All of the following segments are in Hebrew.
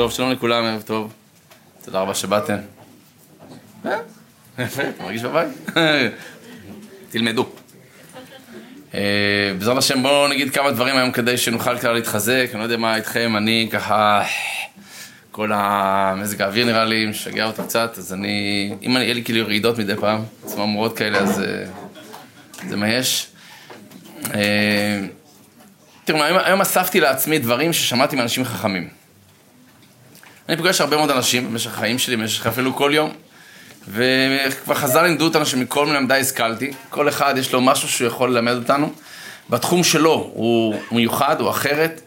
טוב, שלום לכולם, ערב טוב. תודה רבה שבאתם. אה, יפה, אתה מרגיש בבית? תלמדו. אה, בעזרת השם בואו נגיד כמה דברים היום כדי שנוכל כלל להתחזק, אני לא יודע מה איתכם, אני ככה, כל המזג האוויר נראה לי משגע אותי קצת, אז אני, אם יהיה לי כאילו רעידות מדי פעם, צמרמורות כאלה, אז אה, זה מה יש. תראו, היום אספתי לעצמי דברים ששמעתי מאנשים חכמים. אני פוגש הרבה מאוד אנשים במשך החיים שלי, במשך אפילו כל יום, וכבר חז"ל לימדו אותנו שמכל מלמדי השכלתי, כל אחד יש לו משהו שהוא יכול ללמד אותנו. בתחום שלו הוא מיוחד, הוא אחרת.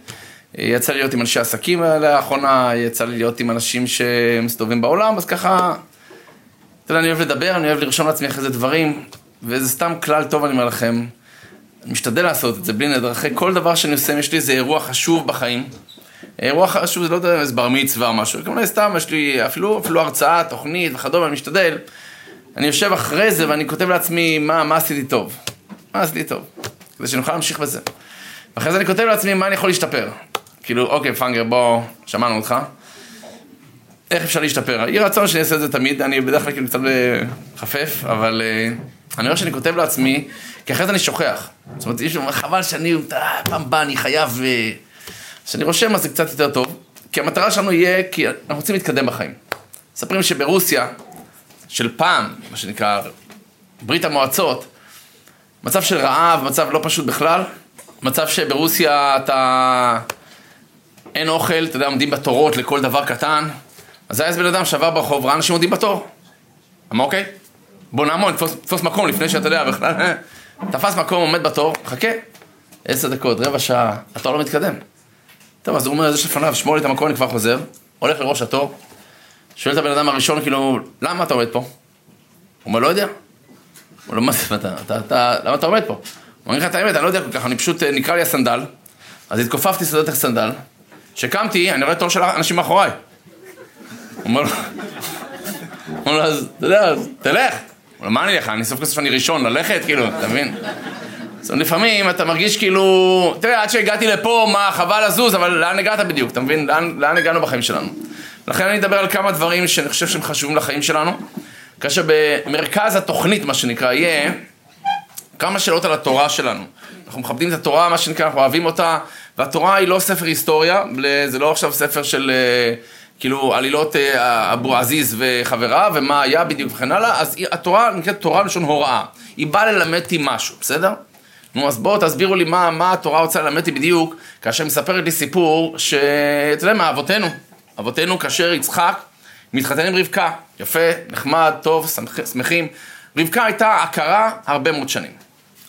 יצא לי להיות עם אנשי עסקים לאחרונה, יצא לי להיות עם אנשים שמסתובבים בעולם, אז ככה, אתה יודע, אני אוהב לדבר, אני אוהב לרשום לעצמי אחרי זה דברים, וזה סתם כלל טוב, אני אומר לכם. אני משתדל לעשות את זה בלי נדר, אחרי כל דבר שאני עושה, יש לי איזה אירוע חשוב בחיים. אירוע חשוב, זה לא איזה בר מצווה או משהו, כמובן סתם, יש לי אפילו, אפילו הרצאה, תוכנית וכדומה, אני משתדל. אני יושב אחרי זה ואני כותב לעצמי מה, מה עשיתי טוב. מה עשיתי טוב, כדי שנוכל להמשיך בזה. ואחרי זה אני כותב לעצמי מה אני יכול להשתפר. כאילו, אוקיי, פאנגר, בוא, שמענו אותך. איך אפשר להשתפר? יהי רצון שאני אעשה את זה תמיד, אני בדרך כלל כאילו קצת חפף, אבל uh, אני רואה שאני כותב לעצמי, כי אחרי זה אני שוכח. זאת אומרת, יש חבל שאני, פעם הבאה אני חייב... Uh, כשאני רושם אז זה קצת יותר טוב, כי המטרה שלנו יהיה, כי אנחנו רוצים להתקדם בחיים. מספרים שברוסיה, של פעם, מה שנקרא ברית המועצות, מצב של רעב, מצב לא פשוט בכלל, מצב שברוסיה אתה... אין אוכל, אתה יודע, עומדים בתורות לכל דבר קטן, אז היה איזה בן אדם שעבר ברחוב, ראה אנשים עומדים בתור. אמר אוקיי, בוא נעמוד, תפוס מקום לפני שאתה יודע בכלל, תפס מקום, עומד בתור, חכה, עשר דקות, רבע שעה, אתה לא מתקדם. טוב, אז הוא אומר, זה שלפניו, שמור לי את המקום, אני כבר חוזר, הולך לראש התור, שואל את הבן אדם הראשון, כאילו, למה אתה עומד פה? הוא אומר, לא יודע. הוא אומר, מה זה, אתה, אתה, אתה, למה אתה עומד פה? הוא אומר לך את האמת, אני לא יודע כל כך, אני פשוט, אה, נקרא לי הסנדל, אז התכופפתי סודות הסנדל, כשקמתי, אני רואה תור של אנשים מאחוריי. הוא אומר לו, אז אתה יודע, תלך. הוא אומר, מה אני אלך? אני סוף כסף אני ראשון, ללכת, כאילו, אתה מבין? אומרת, לפעמים אתה מרגיש כאילו, תראה, עד שהגעתי לפה, מה, חבל לזוז, אבל לאן הגעת בדיוק, אתה מבין? לאן, לאן הגענו בחיים שלנו? לכן אני אדבר על כמה דברים שאני חושב שהם חשובים לחיים שלנו, כאשר במרכז התוכנית, מה שנקרא, יהיה כמה שאלות על התורה שלנו. אנחנו מכבדים את התורה, מה שנקרא, אנחנו אוהבים אותה, והתורה היא לא ספר היסטוריה, זה לא עכשיו ספר של... אה, כאילו עלילות אה, אבו עזיז וחבריו, ומה היה בדיוק וכן הלאה, אז התורה נקראת תורה לשון הוראה. היא באה ללמד אותי משהו, בסדר? נו, אז בואו תסבירו לי מה, מה התורה רוצה ללמד אותי בדיוק, כאשר מספרת לי סיפור שאתה יודע מה, אבותינו, אבותינו כאשר יצחק מתחתן עם רבקה, יפה, נחמד, טוב, שמחים. רבקה הייתה עקרה הרבה מאוד שנים.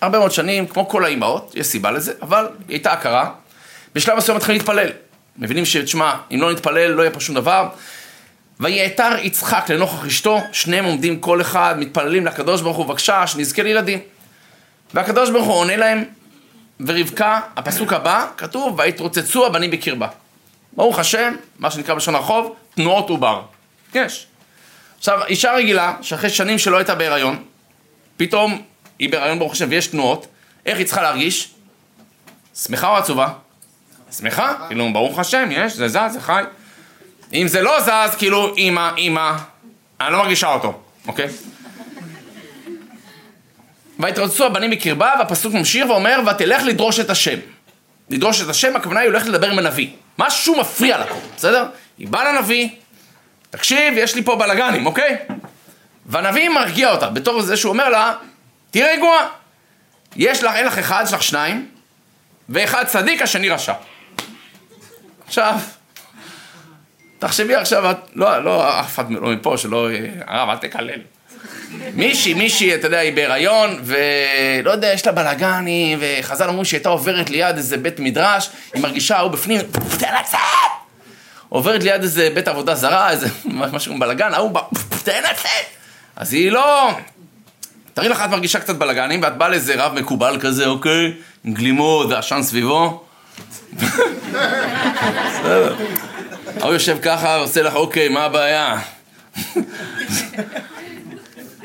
הרבה מאוד שנים, כמו כל האימהות, יש סיבה לזה, אבל היא הייתה עקרה. בשלב מסוים מתחילים להתפלל. מבינים שתשמע, אם לא נתפלל לא יהיה פה שום דבר. ויעתר יצחק לנוכח אשתו, שניהם עומדים כל אחד, מתפללים לקדוש ברוך הוא, בבקשה, שנזכה לילדים. והקדוש ברוך הוא עונה להם, ורבקה, הפסוק הבא, כתוב, ויתרוצצו הבנים בקרבה. ברוך השם, מה שנקרא בלשון הרחוב, תנועות עובר. יש. עכשיו, אישה רגילה, שאחרי שנים שלא הייתה בהיריון, פתאום היא בהיריון ברוך השם ויש תנועות, איך היא צריכה להרגיש? שמחה או עצובה? שמחה, כאילו, ברוך השם, יש, זה זז, זה חי. אם זה לא זז, כאילו, אמא, אמא, אני לא מרגישה אותו, אוקיי? ויתרוצצו הבנים בקרבה, והפסוק ממשיך ואומר, ותלך לדרוש את השם. לדרוש את השם, הכוונה היא הולכת לדבר עם הנביא. משהו מפריע לה פה, בסדר? היא באה לנביא, תקשיב, יש לי פה בלאגנים, אוקיי? והנביא מרגיע אותה, בתור זה שהוא אומר לה, תהיי רגועה. יש לך, אין לך אחד, יש לך שניים, ואחד צדיק, השני רשע. עכשיו, תחשבי עכשיו, לא, לא, אף אחד לא מפה, שלא, הרב, אל תקלל. מישהי, מישהי, אתה יודע, היא בהיריון, ולא יודע, יש לה בלאגני, וחז"ל אמרו שהיא הייתה עוברת ליד איזה בית מדרש, היא מרגישה, הוא בפנים, תן לצאת! עוברת ליד איזה בית עבודה זרה, איזה משהו עם בלאגן, ההוא, תן לצאת! אז היא לא... תראי לך, את מרגישה קצת בלאגנים, ואת באה לאיזה רב מקובל כזה, אוקיי? עם גלימות ועשן סביבו. ההוא יושב ככה ועושה לך, אוקיי, מה הבעיה?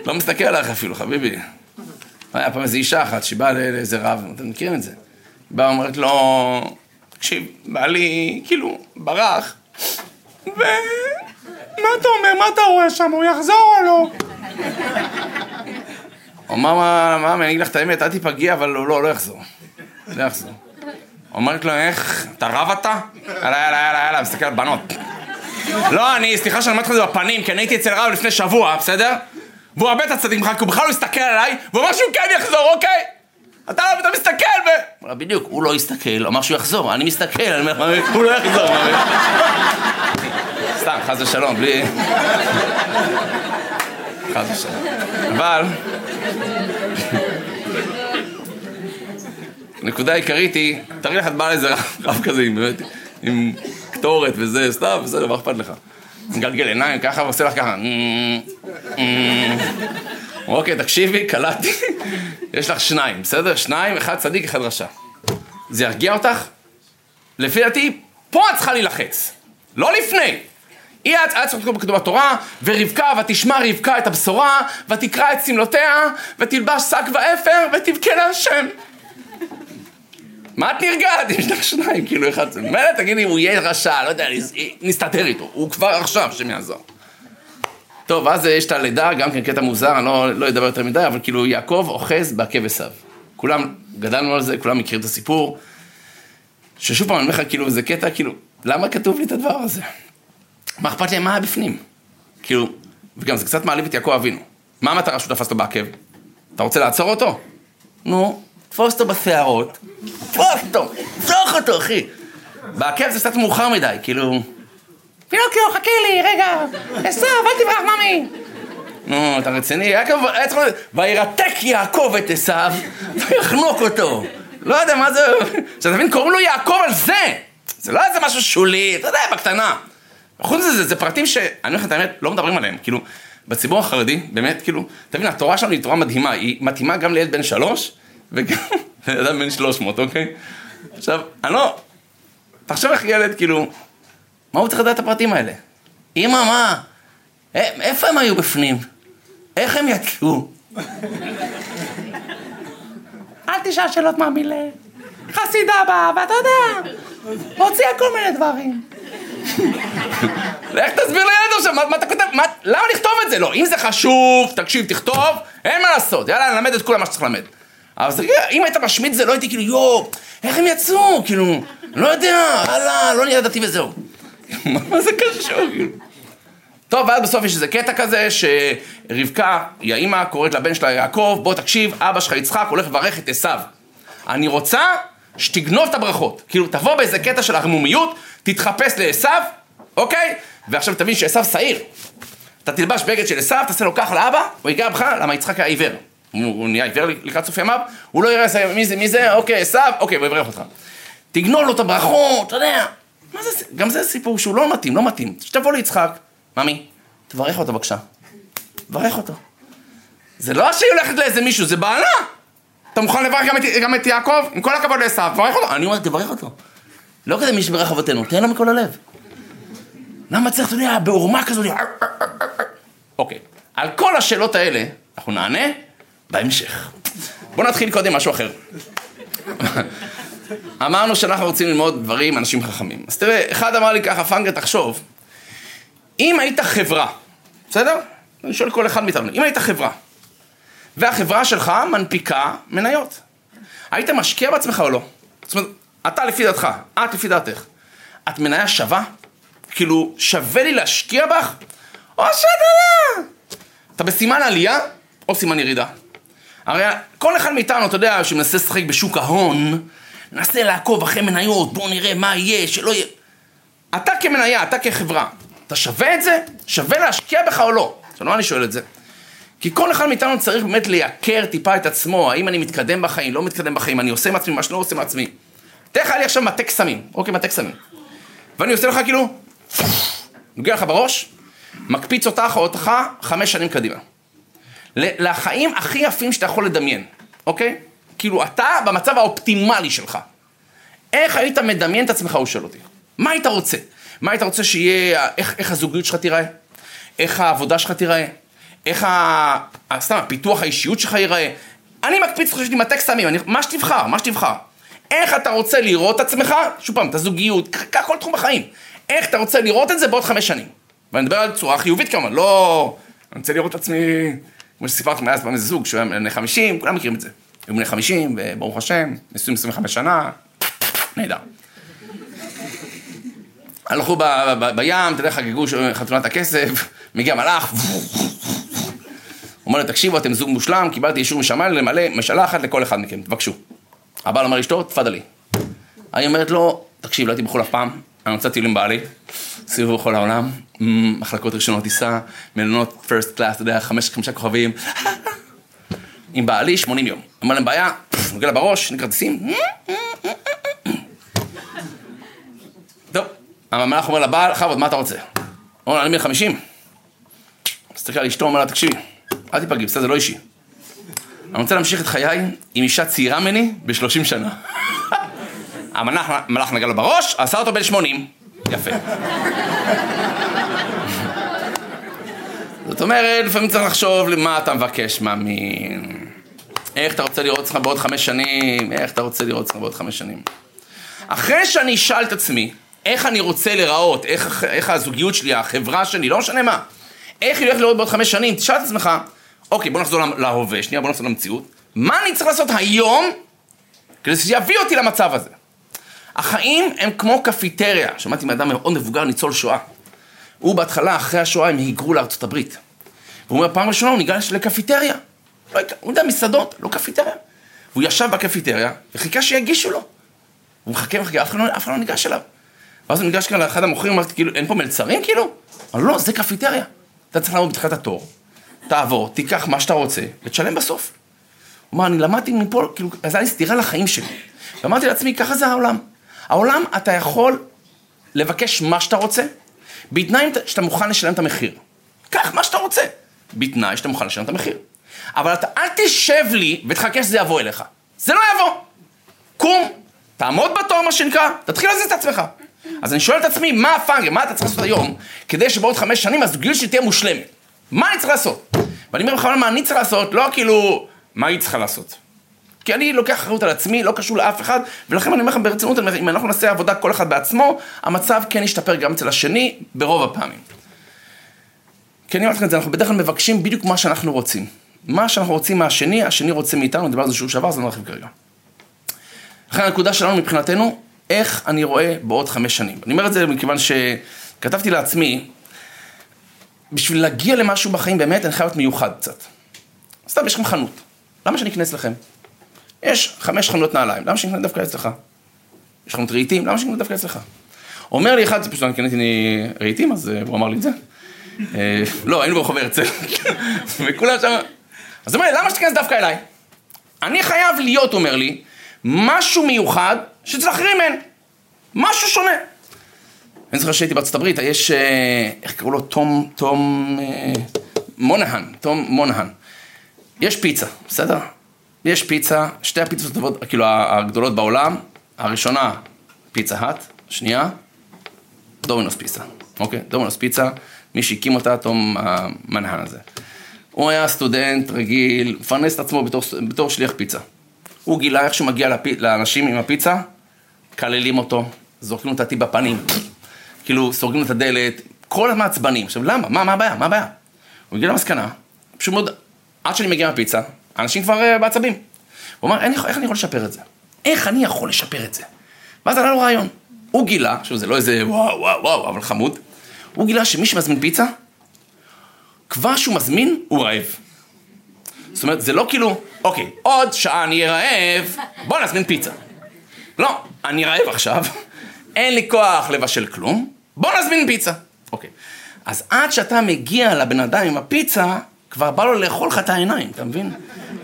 לא מסתכל עליך אפילו, חביבי. היה פעם איזו אישה אחת שבאה לאיזה רב, אתם מכירים את זה? באה ואומרת לו, תקשיב, בעלי כאילו ברח, ו... מה אתה אומר? מה אתה רואה שם? הוא יחזור או לא? הוא אמר, מה, אני אגיד לך את האמת, אל תיפגעי, אבל הוא לא, לא יחזור. לא יחזור. אומרת לו, איך, אתה רב אתה? יאללה, יאללה, יאללה, יאללה, מסתכל על בנות. לא, אני, סליחה שאני אומר לך את זה בפנים, כי אני הייתי אצל רב לפני שבוע, בסדר? והוא הרבה את הצדיק ממך, כי הוא בכלל לא הסתכל עליי, והוא אמר שהוא כן יחזור, אוקיי? אתה לא, אתה מסתכל ו... הוא בדיוק, הוא לא הסתכל, אמר שהוא יחזור, אני מסתכל, אני אומר, הוא לא יחזור. סתם, חס ושלום, בלי... חס ושלום. אבל... הנקודה העיקרית היא, תראי לך את באה לאיזה רב כזה עם קטורת וזה, סתם, בסדר, מה אכפת לך? מגלגל עיניים ככה ועושה לך ככה. אוקיי, תקשיבי, קלטתי, יש לך שניים, בסדר? שניים, אחד צדיק, אחד רשע. זה ירגיע אותך? לפי דעתי, פה את צריכה להילחץ, לא לפני. היא היה צריכה לקרוא בכתוב התורה, ורבקה, ותשמע רבקה את הבשורה, ותקרא את שמלותיה, ותלבש שק ואפר, ותבכה להשם. מה את נרגעת? יש לך שניים, כאילו אחד, מילא תגידי, הוא יהיה רשע, לא יודע, נסתתר איתו, הוא כבר עכשיו, השם יעזור. טוב, אז יש את הלידה, גם כן קטע מוזר, אני לא, לא אדבר יותר מדי, אבל כאילו יעקב אוחז בעקב עשיו. כולם, גדלנו על זה, כולם מכירים את הסיפור. ששוב פעם, אני אומר לך, כאילו, זה קטע, כאילו, למה כתוב לי את הדבר הזה? מה אכפת לי מה היה בפנים? כאילו, וגם זה קצת מעליב את יעקב אבינו. מה המטרה שהוא תפס אותו בעקב? אתה רוצה לעצור אותו? נו, תפוס אותו בשערות, תפוס אותו, צוח אותו, אחי. בעקב זה קצת מאוחר מדי, כאילו... פינוקיו, חכה לי, רגע, עשו, אל תברח, ממי. נו, אתה רציני? יעקב, היה צריך... וירתק יעקב את עשיו, ויחנוק אותו. לא יודע מה זה... שאתה מבין, קוראים לו יעקב על זה. זה לא איזה משהו שולי, אתה יודע, בקטנה. חוץ מזה, זה פרטים שאני אומר לך את האמת, לא מדברים עליהם. כאילו, בציבור החרדי, באמת, כאילו, אתה מבין, התורה שלנו היא תורה מדהימה, היא מתאימה גם לילד בן שלוש, וגם לאדם בן שלוש מאות, אוקיי? עכשיו, אני לא... תחשוב איך ילד, כאילו, מה הוא צריך לדעת את הפרטים האלה? אמא, מה? איפה הם היו בפנים? איך הם יצאו? אל תשאל שאלות מהמילה. חסידה באה, ואתה יודע, הוציאה כל מיני דברים. לך תסביר לילד עכשיו, מה, אתה כותב, למה לכתוב את זה? לא, אם זה חשוב, תקשיב, תכתוב, אין מה לעשות, יאללה, נלמד את כולם מה שצריך ללמד. אבל זה, אם היית משמיט זה, לא הייתי כאילו, יואו, איך הם יצאו? כאילו, לא יודע, יאללה, לא נהיה דתי וזהו. מה זה קשור? טוב, ואז בסוף יש איזה קטע כזה, שרבקה, היא האימא, קוראת לבן שלה יעקב, בוא תקשיב, אבא שלך יצחק הולך לברך את עשיו. אני רוצה שתגנוב את הברכות. כאילו, תבוא באיזה קטע של ערמומיות, תתחפש לעשיו, אוקיי? ועכשיו תבין שעשיו שעיר. אתה תלבש בגד של עשיו, תעשה לו ככה לאבא, הוא ייגע בך, למה יצחק היה עיוור. הוא, נהיה עיוור לקראת סוף ימיו, הוא לא יראה מי זה, מי זה, אוקיי, עשיו, אוקיי, הוא יברך אותך. תגנול לו את הברכות, אתה יודע. מה זה, גם זה סיפור שהוא לא מתאים, לא מתאים. שתבוא ליצחק, ממי, תברך אותו בבקשה. תברך אותו. זה לא שהיא הולכת לאיזה מישהו, זה בעלה. אתה מוכן לברך גם את, גם את יעקב? עם כל הכבוד לעשיו, תברך אותו. אני אומר, תברך אותו. לא כזה מי שברך אבותינו, תן לו מכל הלב. למה צריך, אתה יודע, בעורמה כזאת? אוקיי, על כל השאלות האלה, אנחנו נענה בהמשך. בואו נתחיל קודם משהו אחר. אמרנו שאנחנו רוצים ללמוד דברים, אנשים חכמים. אז תראה, אחד אמר לי ככה, פנגה, תחשוב, אם היית חברה, בסדר? אני שואל כל אחד מאיתנו, אם היית חברה, והחברה שלך מנפיקה מניות, היית משקיע בעצמך או לא? זאת אומרת, אתה לפי דעתך, את לפי דעתך, את מניה שווה? כאילו, שווה לי להשקיע בך? או שאתה יודע, אתה בסימן עלייה או סימן ירידה? הרי כל אחד מאיתנו, אתה יודע, שמנסה לשחק בשוק ההון, מנסה לעקוב אחרי מניות, בואו נראה מה יהיה, שלא יהיה... אתה כמניה, אתה כחברה, אתה שווה את זה? שווה להשקיע בך או לא? עכשיו, למה אני שואל את זה? כי כל אחד מאיתנו צריך באמת לייקר טיפה את עצמו, האם אני מתקדם בחיים, לא מתקדם בחיים, אני עושה עם עצמי מה שלא עושה עם עצמי. תאר לך לי עכשיו מטה קסמים, אוקיי, מטה קסמים. ואני עושה לך כאילו, נוגע לך בראש, מקפיץ אותך או אותך חמש שנים קדימה. לחיים הכי יפים שאתה יכול לדמיין, אוקיי? כאילו, אתה במצב האופטימלי שלך. איך היית מדמיין את עצמך, הוא שואל אותי. מה היית רוצה? מה היית רוצה שיהיה, איך, איך הזוגיות שלך תיראה? איך העבודה שלך תיראה? איך ה... סתם, הפיתוח האישיות שלך ייראה? אני מקפיץ לך שיש לי מטה קסמים, אני... מה שתבחר, מה שתבחר. איך אתה רוצה לראות את עצמך? שוב פעם, את הזוגיות, קח כל תחום בחיים. איך אתה רוצה לראות את זה בעוד חמש שנים? ואני מדבר על צורה חיובית כמובן, לא... אני רוצה לראות את עצמי, כמו שסיפרתי מאז פעם איזה זוג, שהוא היה בני חמישים, כולם מכירים את זה. היו בני חמישים, וברוך השם, נשואים עשרים וחמש שנה, נהדר. הלכו בים, אתה יודע, חגגו חתונת הכסף, מגיע מלאך, אומר לו, תקשיבו, אתם זוג מושלם, קיבלתי אישור משמיים למלא משאלה אחת לכל אחד מכם, תבקשו. הבעל אומר לאשתו, תפאדלי. היא אומרת לו, תקשיב, לא הייתי בחו"ל אף פעם, אני רוצה טיולים בעלי, סיבוב בכל העולם, מחלקות ראשונות טיסה, מלונות פרסט קלאס, אתה יודע, חמש, חמישה כוכבים, עם בעלי 80 יום. אומר להם בעיה, נוגע לה בראש, אין כרטיסים. טוב, המלאך אומר לבעל, חבוד, מה אתה רוצה? הוא אומר, אני בן 50. מסתכל על אשתו, אומר לה, תקשיבי, אל תיפגעי, בסדר, זה לא אישי. אני רוצה להמשיך את חיי עם אישה צעירה ממני ב-30 שנה. המלאך נגע לו בראש, עשה אותו בן 80. יפה. זאת אומרת, לפעמים צריך לחשוב למה אתה מבקש, מאמין. איך אתה רוצה לראות אותך בעוד חמש שנים? איך אתה רוצה לראות אותך בעוד חמש שנים? אחרי שאני אשאל את עצמי, איך אני רוצה להיראות, איך, איך הזוגיות שלי, החברה שלי, לא משנה מה, איך היא הולכת לראות בעוד חמש שנים, תשאל את עצמך, אוקיי, בוא נחזור להווה, שנייה, בוא נחזור למציאות, מה אני צריך לעשות היום כדי שיביא אותי למצב הזה? החיים הם כמו קפיטריה, שמעתי מאדם מאוד מבוגר, ניצול שואה. הוא בהתחלה, אחרי השואה, הם היגרו לארצות הברית. והוא אומר, פעם ראשונה הוא ניגש לקפיטריה. לא, הוא יודע, מסעדות, לא קפיטריה. והוא ישב בקפיטריה, וחיכה שיגישו לו. הוא מחכה ומחכה, אף אחד לא, לא ניגש אליו. ואז הוא ניגש כאן לאחד המוכרים, אמרתי, כאילו, אין פה מלצרים כאילו? אמר, לא, זה קפיטריה. אתה צריך לעמוד בתחילת התור, תעבור, תיקח מה שאתה רוצה, ותשלם בסוף. הוא אמר, אני למדתי מפה, כאילו, זה היה לי סתירה לחיים שלי. ואמרתי לעצמי, ככה זה העולם. העולם, אתה יכול לבקש מה שאתה רוצה, בתנאי שאתה מוכן לשלם את המחיר. קח מה שאתה רוצה, בתנאי שאתה מוכן לשלם את המחיר. אבל אתה אל תשב לי ותחכה שזה יבוא אליך. זה לא יבוא. קום, תעמוד בתור, מה שנקרא, תתחיל להזיז את עצמך. אז אני שואל את עצמי, מה הפאנגר, מה אתה צריך לעשות היום, כדי שבעוד חמש שנים הזוגיות שלי תהיה מושלמת? מה אני צריך לעשות? ואני אומר בכלל מה אני צריך לעשות, לא כאילו, מה היא צריכה לעשות. כי אני לוקח אחריות על עצמי, לא קשור לאף אחד, ולכן אני אומר לכם ברצינות, אם אנחנו נעשה עבודה כל אחד בעצמו, המצב כן ישתפר גם אצל השני, ברוב הפעמים. כי אני אומר לכם את זה, אנחנו בדרך כלל מבקשים בדיוק מה שאנחנו רוצים. מה שאנחנו רוצים מהשני, השני רוצה מאיתנו, נדבר על זה שוב שעבר, אז אני לא ארחיב כרגע. לכן הנקודה שלנו מבחינתנו, איך אני רואה בעוד חמש שנים. אני אומר את זה מכיוון שכתבתי לעצמי, בשביל להגיע למשהו בחיים באמת, אני חייב להיות מיוחד קצת. סתם, יש לכם חנות. למה שאני אקנה אצלכם? יש חמש חנויות נעליים, למה שאני אקנה דווקא אצלך? יש חנות רהיטים, למה שאני אקנה דווקא אצלך? אומר לי אחד, פשוט אני קניתי רהיטים, אז אה, הוא אמר לי את זה. אה, לא, היינו ברחוב הרצל, וכולם שם... אז הוא אומר לי, למה שתיכנס דווקא אליי? אני חייב להיות, אומר לי, משהו מיוחד שאצל אחרים אין. משהו שונה. אני זוכר שהייתי בארצות הברית, יש, אה, איך קראו לו? תום, תום מונהן, תום מונהן. יש פיצה, בסדר? יש פיצה, שתי הפיצות הטובות, כאילו הגדולות בעולם, הראשונה פיצה האט, שנייה דומינוס פיצה, אוקיי? דומינוס פיצה, מי שהקים אותה, תום המנהן הזה. הוא היה סטודנט רגיל, מפרנס את עצמו בתור, בתור שליח פיצה. הוא גילה איך שהוא מגיע לפ... לאנשים עם הפיצה, מקללים אותו, זורקים לו את הטיפ בפנים, כאילו סורגים לו את הדלת, כל הזמן עצבנים. עכשיו למה? מה, מה הבעיה? מה הבעיה? הוא הגיע למסקנה, פשוט מאוד, עד שאני מגיע מהפיצה, האנשים כבר uh, בעצבים. הוא אמר, איך אני יכול לשפר את זה? איך אני יכול לשפר את זה? ואז עלה לו רעיון. הוא גילה, עכשיו זה לא איזה וואו וואו וואו, אבל חמוד, הוא גילה שמי שמזמין פיצה, כבר שהוא מזמין, הוא רעב. זאת אומרת, זה לא כאילו, אוקיי, עוד שעה אני אהיה רעב, בוא נזמין פיצה. לא, אני רעב עכשיו, אין לי כוח לבשל כלום, בוא נזמין פיצה. אוקיי. אז עד שאתה מגיע לבן אדם עם הפיצה, כבר בא לו לאכול לך את העיניים, אתה מבין?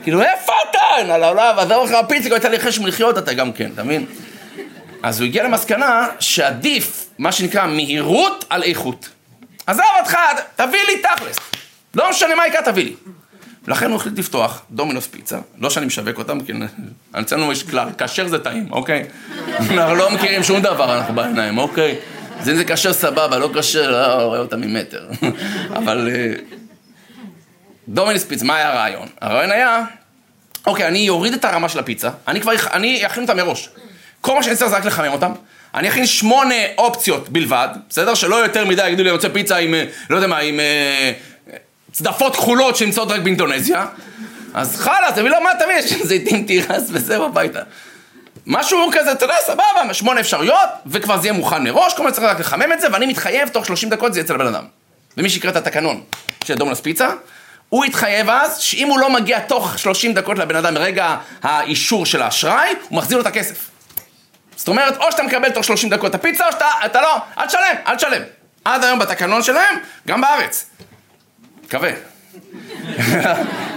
כאילו, איפה אתה? על העולם, עזוב לך הפיצה, יצא לי חשם לחיות אתה גם כן, אתה מבין? אז הוא הגיע למסקנה שעדיף, מה שנקרא, מהירות על איכות. עזוב אותך, תביא לי תכלס. לא משנה מה יקרה, תביא לי. ולכן הוא החליט לפתוח דומינוס פיצה, לא שאני משווק אותם, כי אצלנו יש כלל, כשר זה טעים, אוקיי? אנחנו לא מכירים שום דבר, אנחנו בעיניים, אוקיי? אז אם זה כשר סבבה, לא כשר, לא רואה אותם ממטר. אבל דומינוס פיצה, מה היה הרעיון? הרעיון היה, אוקיי, אני אוריד את הרמה של הפיצה, אני כבר, אני אכין אותה מראש. כל מה שאני צריך זה רק לחמם אותם. אני אכין שמונה אופציות בלבד, בסדר? שלא יותר מדי יגידו לי, אני רוצה פיצה עם, אה, לא יודע מה, עם אה, צדפות כחולות שנמצאות רק באינדונזיה. אז חלאס, תביא לו מה תביא, יש זיתים תירס וזהו הביתה. משהו כזה, אתה יודע, סבבה, שמונה אפשרויות, וכבר זה יהיה מוכן מראש, כל מה שצריך רק לחמם את זה, ואני מתחייב, תוך 30 דקות זה יהיה אצל הבן אדם. ומי שיקרא את התקנון של דומנוס פיצה, הוא יתחייב אז, שאם הוא לא מגיע תוך 30 דקות לבן אדם מרגע האישור של האשראי, הוא מחזיר לו את הכסף. זאת אומרת, או שאתה מקבל תוך 30 דקות את הפיצה, או שאתה, אתה לא, אל תשלם, אל תשלם. עד היום בתקנון שלהם, גם בארץ. מקווה.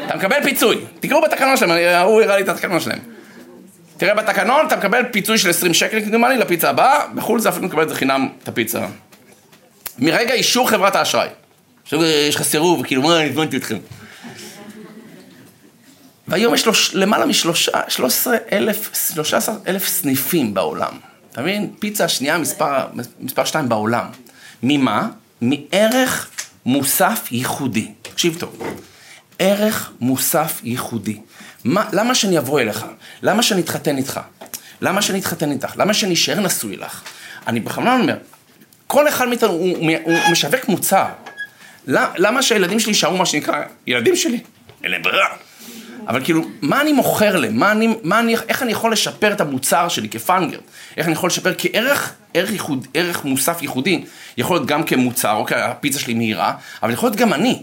אתה מקבל פיצוי. תקראו בתקנון שלהם, הוא הראה לי את התקנון שלהם. תראה בתקנון, אתה מקבל פיצוי של 20 שקל כמדומני לפיצה הבאה, בחו"ל זה אפילו מקבל את זה חינם, את הפיצה. מרגע אישור חברת האשראי. עכשיו יש לך סירוב, כאילו, מה, אני הזמנתי אתכם. והיום יש לו למעלה משלושה, 13 אלף, 13 אלף סניפים בעולם. אתה מבין? פיצה השנייה מספר, מספר שתיים בעולם. ממה? מערך מוסף ייחודי. תקשיב טוב. ערך מוסף ייחודי. מה, למה שאני אבוא אליך? למה שאני אתחתן איתך? למה שאני אתחתן איתך? למה שאני אשאר נשוי לך? אני בכוונה אומר, כל אחד מאיתנו הוא, הוא, הוא משווק מוצר. למה שהילדים שלי יישארו מה שנקרא ילדים שלי? אין להם ברירה. אבל כאילו, מה אני מוכר להם? מה אני, מה אני, איך אני יכול לשפר את המוצר שלי כפאנגר? איך אני יכול לשפר כערך, ערך, ייחוד, ערך מוסף ייחודי? יכול להיות גם כמוצר, אוקיי, הפיצה שלי מהירה, אבל יכול להיות גם אני.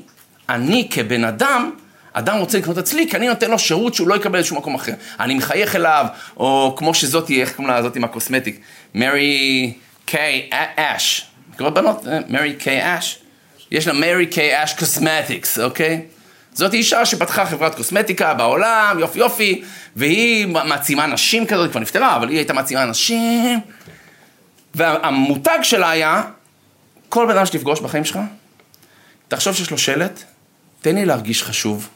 אני כבן אדם, אדם רוצה לקנות אצלי, כי אני נותן לו שירות שהוא לא יקבל בשום מקום אחר. אני מחייך אליו, או כמו שזאתי, איך קוראים לה, זאתי הקוסמטיק, Mary Kay Ash. קוראות בנות? Mary Kay Ash. יש לה Mary Kay Ash cosmetics, אוקיי? זאת אישה שפתחה חברת קוסמטיקה בעולם, יופי יופי, והיא מעצימה נשים כזאת, היא כבר נפטרה, אבל היא הייתה מעצימה נשים. והמותג שלה היה, כל בן אדם שתפגוש בחיים שלך, תחשוב שיש לו שלט, תן לי להרגיש חשוב.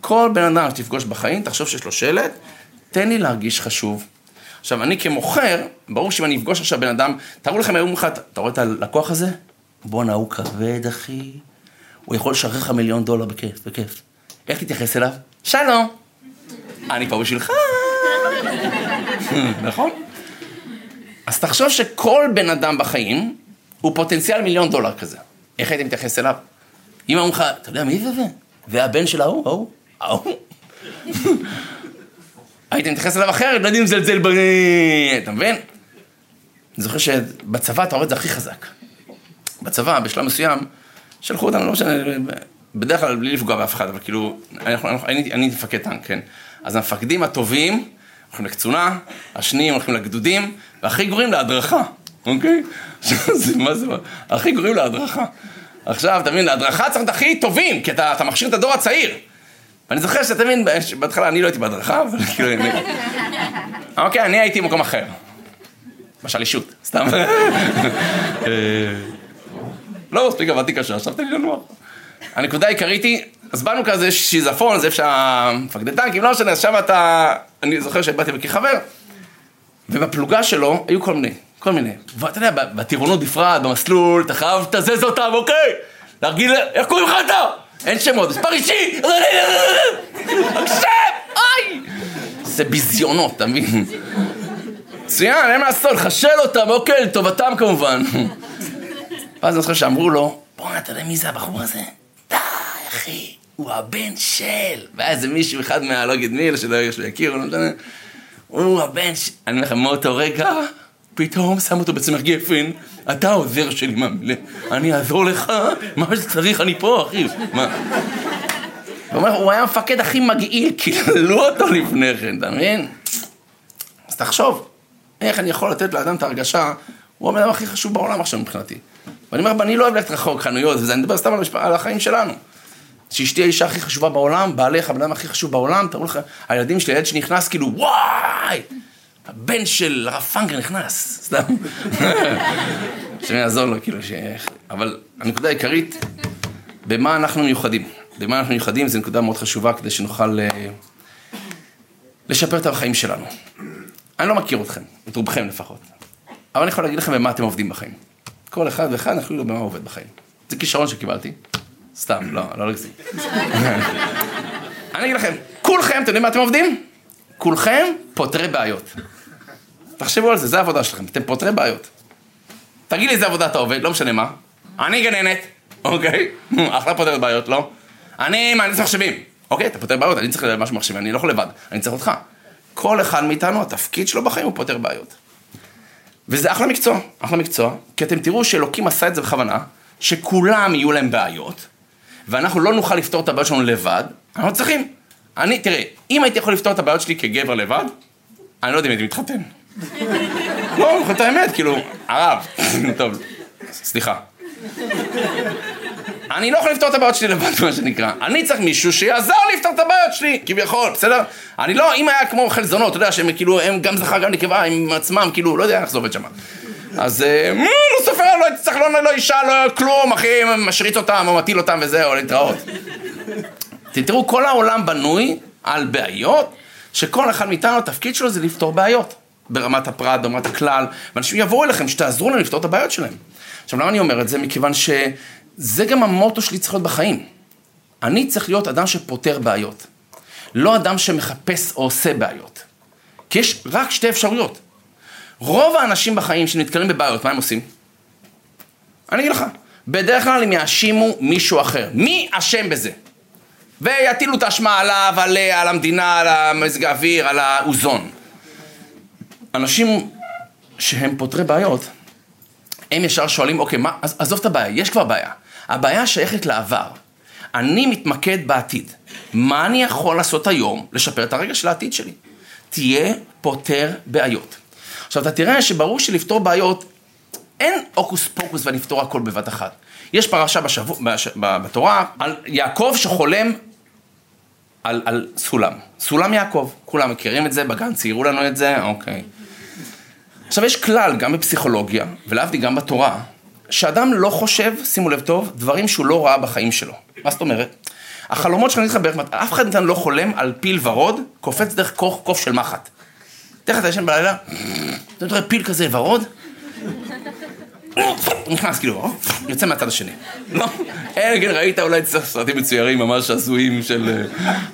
כל בן אדם שתפגוש בחיים, תחשוב שיש לו שלט, תן לי להרגיש חשוב. עכשיו, אני כמוכר, ברור שאם אני אפגוש עכשיו בן אדם, תראו לכם היום אחד, אתה רואה את הלקוח הזה? בואנה, הוא כבד, אחי. הוא יכול לשחרר לך מיליון דולר בכיף, בכיף. איך תתייחס אליו? שלום. אני פה בשבילך. נכון? אז תחשוב שכל בן אדם בחיים הוא פוטנציאל מיליון דולר כזה. איך היית מתייחס אליו? אם אמרו לך, אתה יודע מי זה זה? זה הבן של ההוא, ההוא, ההוא. היית מתייחס אליו אחרת, לא יודעים לזלזל ב... אתה מבין? אני זוכר שבצבא אתה רואה את זה הכי חזק. בצבא, בשלב מסוים, שלחו אותנו, לא משנה, בדרך כלל בלי לפגוע באף אחד, אבל כאילו, אני, אני מפקד טנק, כן. אז המפקדים הטובים הולכים לקצונה, השניים הולכים לגדודים, והכי גרועים להדרכה, אוקיי? זה, מה זה, הכי גרועים להדרכה. עכשיו, אתה מבין, להדרכה צריך את הכי טובים, כי אתה, אתה מכשיר את הדור הצעיר. ואני זוכר שאתה מבין, בהתחלה אני לא הייתי בהדרכה, אבל כאילו... אני... אוקיי, אני הייתי במקום אחר. בשלישות, סתם. לא מספיק עבדתי קשה, עכשיו תן לי לנוח. הנקודה העיקרית היא, אז באנו כזה שיזפון, זה איפה שהמפקדי טנקים, לא משנה, אז שם אתה, אני זוכר שבאתי כחבר, ובפלוגה שלו היו כל מיני, כל מיני. ואתה יודע, בטירונות בפרט, במסלול, אתה חייב לתזז אותם, אוקיי? להרגיל, איך קוראים לך אתה? אין שמות, מספר אישי! עכשיו! אוי! זה ביזיונות, אתה מבין? מצוין, אין מה לעשות, חשל אותם, אוקיי, לטובתם כמובן. ואז אני זוכר שאמרו לו, בואנה, אתה יודע מי זה הבחור הזה? די, אחי, הוא הבן של... והיה איזה מישהו אחד מה... לא אגיד מי, שלא יכירו, לא משנה. הוא הבן של... אני אומר לכם, מאותו רגע, פתאום שם אותו בצמח גפן, אתה העוזר שלי, מה, אני אעזור לך, מה שצריך, אני פה, אחי. מה? הוא אומר, הוא היה המפקד הכי מגעיל, קיללו אותו לפני כן, אתה מבין? אז תחשוב, איך אני יכול לתת לאדם את ההרגשה, הוא הבן אדם הכי חשוב בעולם עכשיו מבחינתי. ואני אומר, אני לא אוהב ללכת רחוק חנויות, וזה, אני מדבר סתם על, המשפ... על החיים שלנו. שאשתי האישה הכי חשובה בעולם, בעלך הבן אדם הכי חשוב בעולם, תראו לך, הילדים שלי, הילד שנכנס, כאילו, וואי, הבן של הרב פנקר נכנס, סתם. שאני אעזור לו, כאילו, ש... אבל הנקודה העיקרית, במה אנחנו מיוחדים. במה אנחנו מיוחדים, זו נקודה מאוד חשובה, כדי שנוכל uh, לשפר את החיים שלנו. אני לא מכיר אתכם, את רובכם לפחות, אבל אני יכול להגיד לכם במה אתם עובדים בחיים. כל אחד ואחד, אפילו במה עובד בחיים. זה כישרון שקיבלתי. סתם, לא, לא להגזים. אני אגיד לכם, כולכם, אתם יודעים מה אתם עובדים? כולכם פותרי בעיות. תחשבו על זה, זה העבודה שלכם, אתם פותרי בעיות. תגיד לי איזה עבודה אתה עובד, לא משנה מה. אני גננת, אוקיי? אחלה פותרת בעיות, לא? אני מהנדס מחשבים. אוקיי, אתה פותר בעיות, אני צריך לדעת משהו מחשבים, אני לא יכול לבד, אני צריך אותך. כל אחד מאיתנו, התפקיד שלו בחיים הוא פותר בעיות. וזה אחלה מקצוע, אחלה מקצוע, כי אתם תראו שאלוקים עשה את זה בכוונה, שכולם יהיו להם בעיות, ואנחנו לא נוכל לפתור את הבעיות שלנו לבד, אנחנו צריכים. אני, תראה, אם הייתי יכול לפתור את הבעיות שלי כגבר לבד, אני לא יודע אם הייתי מתחתן. לא, אני את האמת, כאילו, הרב, טוב, סליחה. אני לא יכול לפתור את הבעיות שלי לבד, מה שנקרא. אני צריך מישהו שיעזור לי לפתור את הבעיות שלי, כביכול, בסדר? אני לא, אם היה כמו חלזונות, אתה יודע, שהם כאילו, הם גם זכר גם נקבה עם עצמם, כאילו, לא יודע איך זה עובד שם. אז אה, לא סופר, לא צריך, לא, לא אישה, לא כלום, אחי, משריץ אותם, או מטיל אותם וזהו, להתראות. תראו, כל העולם בנוי על בעיות, שכל אחד מאיתנו, התפקיד שלו זה לפתור בעיות. ברמת הפרט, ברמת הכלל, ואנשים יבואו אליכם, שתעזרו להם לפתור את הבעיות שלהם. עכשיו, למה אני אומר את זה? מכיוון שזה גם המוטו שלי צריך להיות בחיים. אני צריך להיות אדם שפותר בעיות, לא אדם שמחפש או עושה בעיות. כי יש רק שתי אפשרויות. רוב האנשים בחיים שנתקלים בבעיות, מה הם עושים? אני אגיד לך, בדרך כלל הם יאשימו מישהו אחר. מי אשם בזה? ויטילו את האשמה עליו, על, על המדינה, על מזג האוויר, על האוזון. אנשים שהם פותרי בעיות, הם ישר שואלים, אוקיי, מה, עזוב את הבעיה, יש כבר בעיה. הבעיה שייכת לעבר. אני מתמקד בעתיד. מה אני יכול לעשות היום לשפר את הרגע של העתיד שלי? תהיה פותר בעיות. עכשיו, אתה תראה שברור שלפתור בעיות, אין הוקוס פוקוס ונפתור הכל בבת אחת. יש פרשה בשבוע, בש, בתורה על יעקב שחולם על, על סולם. סולם יעקב. כולם מכירים את זה, בגן ציירו לנו את זה, אוקיי. עכשיו, יש כלל, גם בפסיכולוגיה, ולהבדיל גם בתורה, שאדם לא חושב, שימו לב טוב, דברים שהוא לא ראה בחיים שלו. מה זאת אומרת? החלומות שלך, אני אגיד לך בערך, אף אחד מאיתנו לא חולם על פיל ורוד, קופץ דרך קוף, קוף של מחט. תכף אתה ישן בלילה, אתה רואה פיל כזה ורוד, הוא נכנס כאילו, יוצא מהצד השני. לא, אין, כן, ראית אולי סרטים מצוירים ממש הזויים של...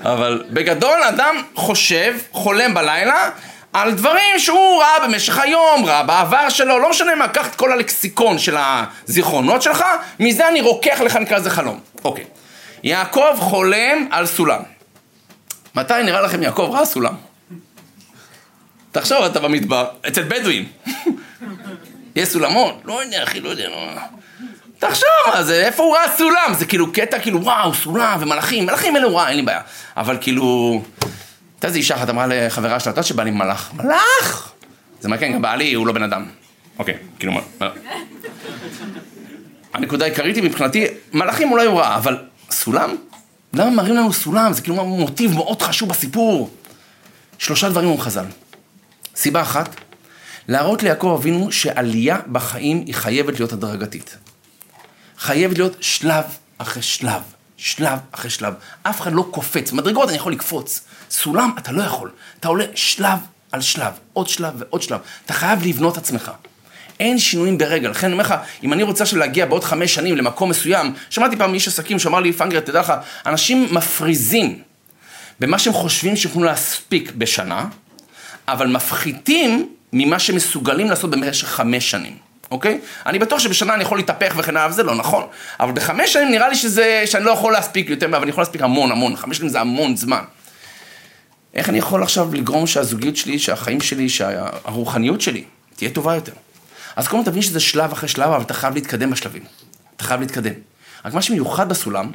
אבל בגדול אדם חושב, חולם בלילה, על דברים שהוא ראה במשך היום, ראה בעבר שלו, לא משנה מה, קח את כל הלקסיקון של הזיכרונות שלך, מזה אני רוקח לך נקרא לזה חלום. אוקיי. יעקב חולם על סולם. מתי נראה לכם יעקב ראה סולם? תחשוב, אתה במדבר, אצל בדואים. יש סולמות? לא יודע, אחי, לא יודע. לא... תחשוב, זה, איפה הוא ראה סולם? זה כאילו קטע, כאילו, וואו, סולם ומלאכים, מלאכים אלה הוא ראה, אין לי בעיה. אבל כאילו, הייתה איזה אישה אחת אמרה לחברה שלה, אתה שבא לי מלאך. מלאך! זה מה כן, גם בעלי הוא לא בן אדם. אוקיי, כאילו, מה... הנקודה העיקרית היא מבחינתי, מלאכים אולי הוא ראה, אבל סולם? למה מראים לנו סולם? זה כאילו מוטיב מאוד חשוב בסיפור. שלושה דברים הוא חז"ל. סיבה אחת, להראות ליעקב אבינו שעלייה בחיים היא חייבת להיות הדרגתית. חייבת להיות שלב אחרי שלב, שלב אחרי שלב. אף אחד לא קופץ. מדרגות אני יכול לקפוץ. סולם אתה לא יכול. אתה עולה שלב על שלב, עוד שלב ועוד שלב. אתה חייב לבנות עצמך. אין שינויים ברגע, לכן אני אומר לך, אם אני רוצה עכשיו להגיע בעוד חמש שנים למקום מסוים, שמעתי פעם איש עסקים שאמר לי, פנגר, תדע לך, אנשים מפריזים במה שהם חושבים שיכולים להספיק בשנה, אבל מפחיתים ממה שמסוגלים לעשות במשך חמש שנים, אוקיי? אני בטוח שבשנה אני יכול להתהפך וכן הלאה, וזה לא נכון, אבל בחמש שנים נראה לי שזה, שאני לא יכול להספיק יותר, אבל אני יכול להספיק המון המון, חמש שנים זה המון זמן. איך אני יכול עכשיו לגרום שהזוגיות שלי, שהחיים שלי, שהרוחניות שלי תהיה טובה יותר? אז קודם תבין שזה שלב אחרי שלב, אבל אתה חייב להתקדם בשלבים. אתה חייב להתקדם. רק מה שמיוחד בסולם,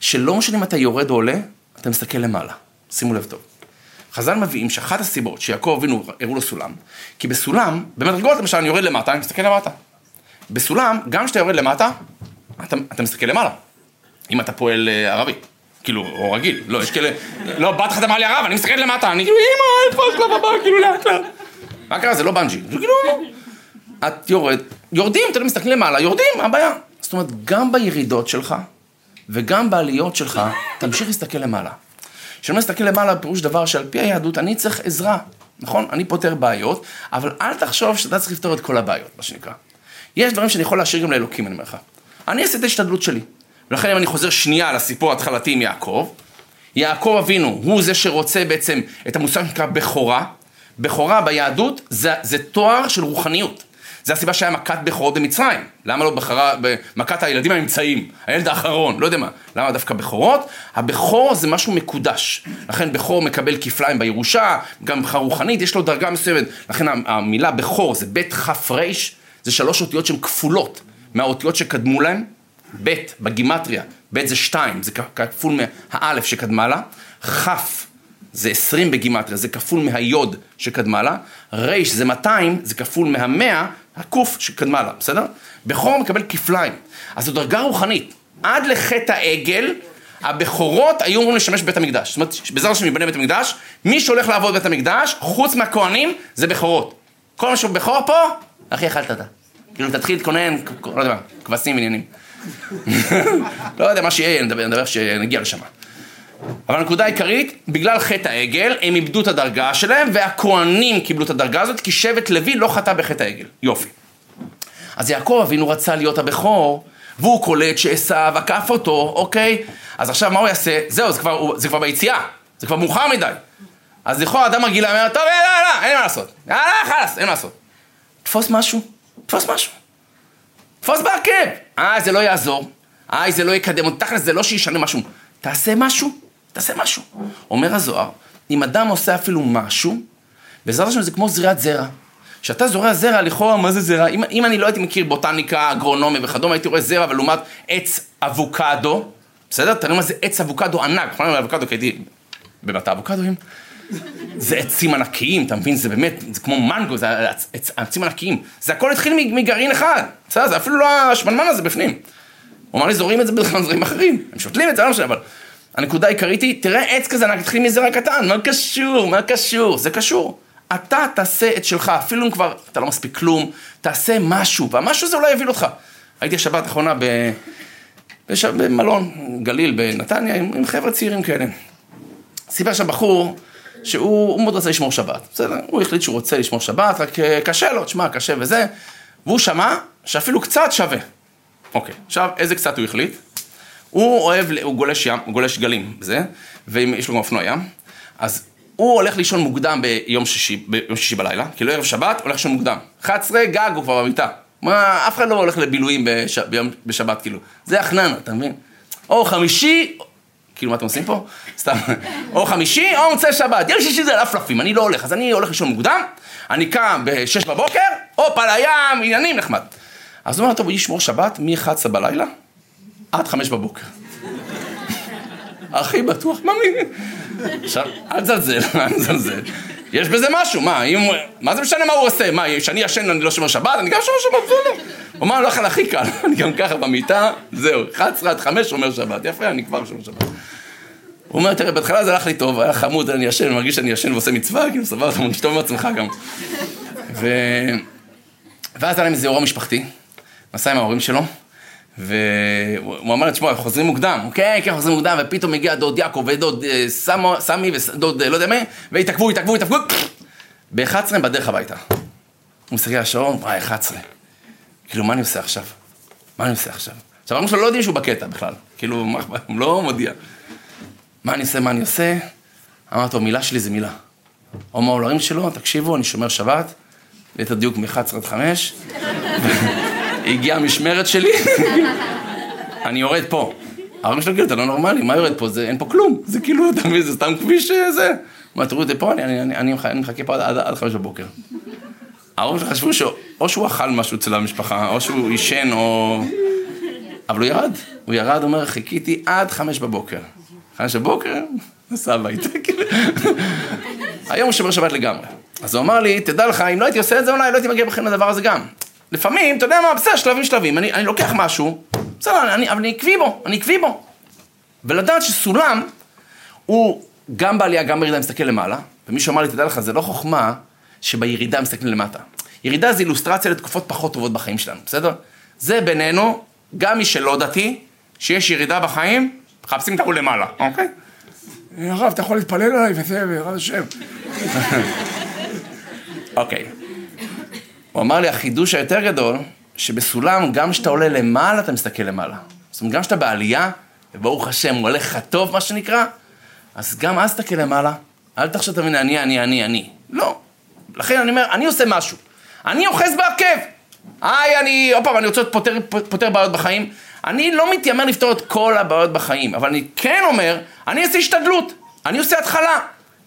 שלא משנה אם אתה יורד או עולה, אתה מסתכל למעלה. שימו לב טוב. חז"ל מביאים שאחת הסיבות שיעקב אבינו הראו לו סולם, כי בסולם, במדרגות למשל אני יורד למטה, אני מסתכל למטה. בסולם, גם כשאתה יורד למטה, אתה, אתה מסתכל למעלה. אם אתה פועל uh, ערבי, כאילו, או רגיל, לא, יש כאלה, לא, בת אחת אמרה לי הרב, אני מסתכל למטה, אני כאילו, אמא, איפה השלב הבא, כאילו, לאט לאט. מה קרה, זה לא בנג'י, כאילו, את יורד, יורדים, אתם מסתכלים למעלה, יורדים, מה הבעיה? זאת אומרת, גם בירידות שלך, וגם בעליות שלך, תמשיך להסתכל למעלה. כשאני מסתכל למעלה, פירוש דבר שעל פי היהדות אני צריך עזרה, נכון? אני פותר בעיות, אבל אל תחשוב שאתה צריך לפתור את כל הבעיות, מה שנקרא. יש דברים שאני יכול להשאיר גם לאלוקים, אני אומר לך. אני אעשה את ההשתדלות שלי. ולכן אם אני חוזר שנייה לסיפור ההתחלתי עם יעקב, יעקב אבינו הוא זה שרוצה בעצם את המושג שנקרא בכורה. בכורה ביהדות זה, זה תואר של רוחניות. זה הסיבה שהיה מכת בכורות במצרים. למה לא בחרה, במכת הילדים הנמצאים, הילד האחרון, לא יודע מה. למה דווקא בכורות? הבכור זה משהו מקודש. לכן בכור מקבל כפליים בירושה, גם רוחנית, יש לו דרגה מסוימת. לכן המילה בכור זה בית ריש, זה שלוש אותיות שהן כפולות מהאותיות שקדמו להן. בית בגימטריה, בית זה שתיים, זה כפול מהאלף שקדמה לה. כף זה עשרים בגימטריה, זה כפול מהיוד שקדמה לה. ריש זה מאתיים, זה כפול מהמאה הקוף שקדמה לה, בסדר? בכור מקבל כפליים. אז זו דרגה רוחנית. עד לחטא העגל, הבכורות היו אמורים לשמש בבית המקדש. זאת אומרת, בעזרת השם יבנה בית המקדש, מי שהולך לעבוד בבית המקדש, חוץ מהכוהנים, זה בכורות. כל מה שהוא בכור פה, אחי, אכלת אתה. כאילו, תתחיל להתכונן, לא יודע מה, כבשים ועניינים. לא יודע מה שיהיה, נדבר, נדבר שנגיע לשם. אבל הנקודה העיקרית, בגלל חטא העגל, הם איבדו את הדרגה שלהם, והכוהנים קיבלו את הדרגה הזאת, כי שבט לוי לא חטא בחטא העגל. יופי. אז יעקב אבינו רצה להיות הבכור, והוא קולט שעשו עקף אותו, אוקיי? אז עכשיו מה הוא יעשה? זהו, זה כבר, זה כבר ביציאה, זה כבר מאוחר מדי. אז לכאורה אדם רגיל אומר, טוב, יאללה, יאללה, אין מה לעשות. יאללה, חלאס, אין מה לעשות. תפוס משהו, תפוס משהו. תפוס בעקב. אה, זה לא יעזור. אה, זה לא יקדם. תכל'ס, זה לא שישנה משהו. תעשה משהו, תעשה משהו. אומר הזוהר, אם אדם עושה אפילו משהו, בעזרת השם זה כמו זריעת זרע. כשאתה זורע זרע, לכאורה, מה זה זרע? אם, אם אני לא הייתי מכיר בוטניקה, אגרונומיה וכדומה, הייתי רואה זרע, ולעומת עץ אבוקדו, בסדר? תראו מה זה עץ אבוקדו ענק, נכון? אבוקדו, כי הייתי בבת האבוקדואים. זה עצים ענקיים, אתה מבין? זה באמת, זה כמו מנגו, זה עצ, עצים ענקיים. זה הכל התחיל מגרעין אחד, בסדר? זה אפילו לא השמנמן הזה בפנים. הוא אמר לי, זורים את זה בדברים אחרים. הם שותלים את זה, לא משנה, אבל... הנקודה העיקרית היא, תראה עץ כזה ענק, התחיל מזרע קטן, מה קשור? מה קשור? זה קשור. אתה תעשה את שלך, אפילו אם כבר אתה לא מספיק כלום, תעשה משהו, והמשהו הזה אולי יביא אותך. הייתי השבת האחרונה ב... במלון גליל בנתניה עם, עם חבר'ה צעירים כאלה. סיפר שם בחור שהוא מאוד רצה לשמור שבת, בסדר? הוא החליט שהוא רוצה לשמור שבת, רק אה, קשה לו, תשמע, קשה וזה, והוא שמע שאפילו קצת שווה. אוקיי, עכשיו, איזה קצת הוא החליט? הוא אוהב, הוא גולש ים, הוא גולש גלים, זה, ויש לו גם אופנוע ים, אז הוא הולך לישון מוקדם ביום שישי, ביום שישי בלילה, כאילו ערב שבת, הולך לישון מוקדם. 11 גג הוא כבר במיטה. מה, אף אחד לא הולך לבילויים בש, ביום, בשבת, כאילו. זה החננה, אתה מבין? או חמישי, כאילו מה אתם עושים פה? סתם. או חמישי, או מוצאי שבת. יום שישי זה לפלפים, אני לא הולך, אז אני הולך לישון מוקדם, אני קם ב-6 בבוקר, הופה לים, עניינים נחמד. אז הוא אומר, טוב, הוא ישמור שבת מ-11 בלילה עד 5 בבוקר. הכי בטוח, מה מי? עכשיו, אל תזלזל, אל תזלזל. יש בזה משהו, מה, אם, מה זה משנה מה הוא עושה? מה, כשאני ישן אני לא שומר שבת? אני גם שומר שבת, בסדר. הוא אמר, לא יכול הכי קל, אני גם ככה במיטה, זהו, 11 עד 5 שומר שבת, יפה, אני כבר שומר שבת. הוא אומר, תראה, בהתחלה זה הלך לי טוב, היה חמוד, אני ישן, אני מרגיש שאני ישן ועושה מצווה, כאילו, סבבה, אתה טוב עם עצמך גם. ו... ואז היה להם איזה אירוע משפחתי, נסע עם ההורים שלו, והוא אמר לי, תשמע, חוזרים מוקדם, כן, כן, חוזרים מוקדם, ופתאום הגיע דוד יעקב ודוד אה, סמי ודוד אה, לא יודע מה, והתעכבו, התעכבו, התעכבו, ב-11 הם בדרך הביתה. הוא מסתכל על השעון, וואי, 11. כאילו, מה אני עושה עכשיו? מה אני עושה עכשיו? עכשיו, ההורים שלו לא יודעים שהוא בקטע בכלל, כאילו, הוא לא מודיע. מה אני עושה, מה אני עושה? אמרתי לו, מילה שלי זה מילה. הוא אמר להורים שלו, תקשיבו, אני שומר שבת, ליתר דיוק מ-11 עד 5. הגיעה המשמרת שלי, אני יורד פה. ההורים שלו כאילו, אתה לא נורמלי, מה יורד פה? זה, אין פה כלום. זה כאילו, אתה מבין, זה סתם כביש אה, זה. מה, תראו את זה פה, אני, אני, אני, אני, אני מחכה פה עד, עד, עד חמש בבוקר. ההורים שלו חשבו שאו שהוא אכל משהו אצל המשפחה, או שהוא עישן, או... אבל הוא ירד. הוא ירד, אומר, חיכיתי עד חמש בבוקר. חמש בבוקר, נסע הביתה, כאילו. היום הוא שומר שבת לגמרי. אז הוא אמר לי, תדע לך, אם לא הייתי עושה את זה, אולי לא הייתי מגיע בכלל לדבר הזה גם. לפעמים, אתה יודע מה, בסדר, שלבים שלבים, אני, אני לוקח משהו, בסדר, אני, אבל אני עקבי בו, אני עקבי בו. ולדעת שסולם, הוא גם בעלייה, גם בירידה מסתכל למעלה, ומישהו אמר לי, תדע לך, זה לא חוכמה שבירידה מסתכלים למטה. ירידה זה אילוסטרציה לתקופות פחות טובות בחיים שלנו, בסדר? זה בינינו, גם מי שלא דתי, שיש ירידה בחיים, מחפשים את הכול למעלה, אוקיי? הרב, אתה יכול להתפלל עליי וזה, בעזרת השם. אוקיי. הוא אמר לי, החידוש היותר גדול, שבסולם, גם כשאתה עולה למעלה, אתה מסתכל למעלה. זאת אומרת, גם כשאתה בעלייה, וברוך השם, הוא הולך לך טוב, מה שנקרא, אז גם אז תסתכל למעלה. אל תחשוב, תבין, אני, אני, אני, אני. לא. לכן אני אומר, אני עושה משהו. אני אוחז בעקב. היי, אני, עוד פעם, אני רוצה להיות פותר, פותר בעיות בחיים. אני לא מתיימר לפתור את כל הבעיות בחיים, אבל אני כן אומר, אני אעשה השתדלות. אני עושה התחלה.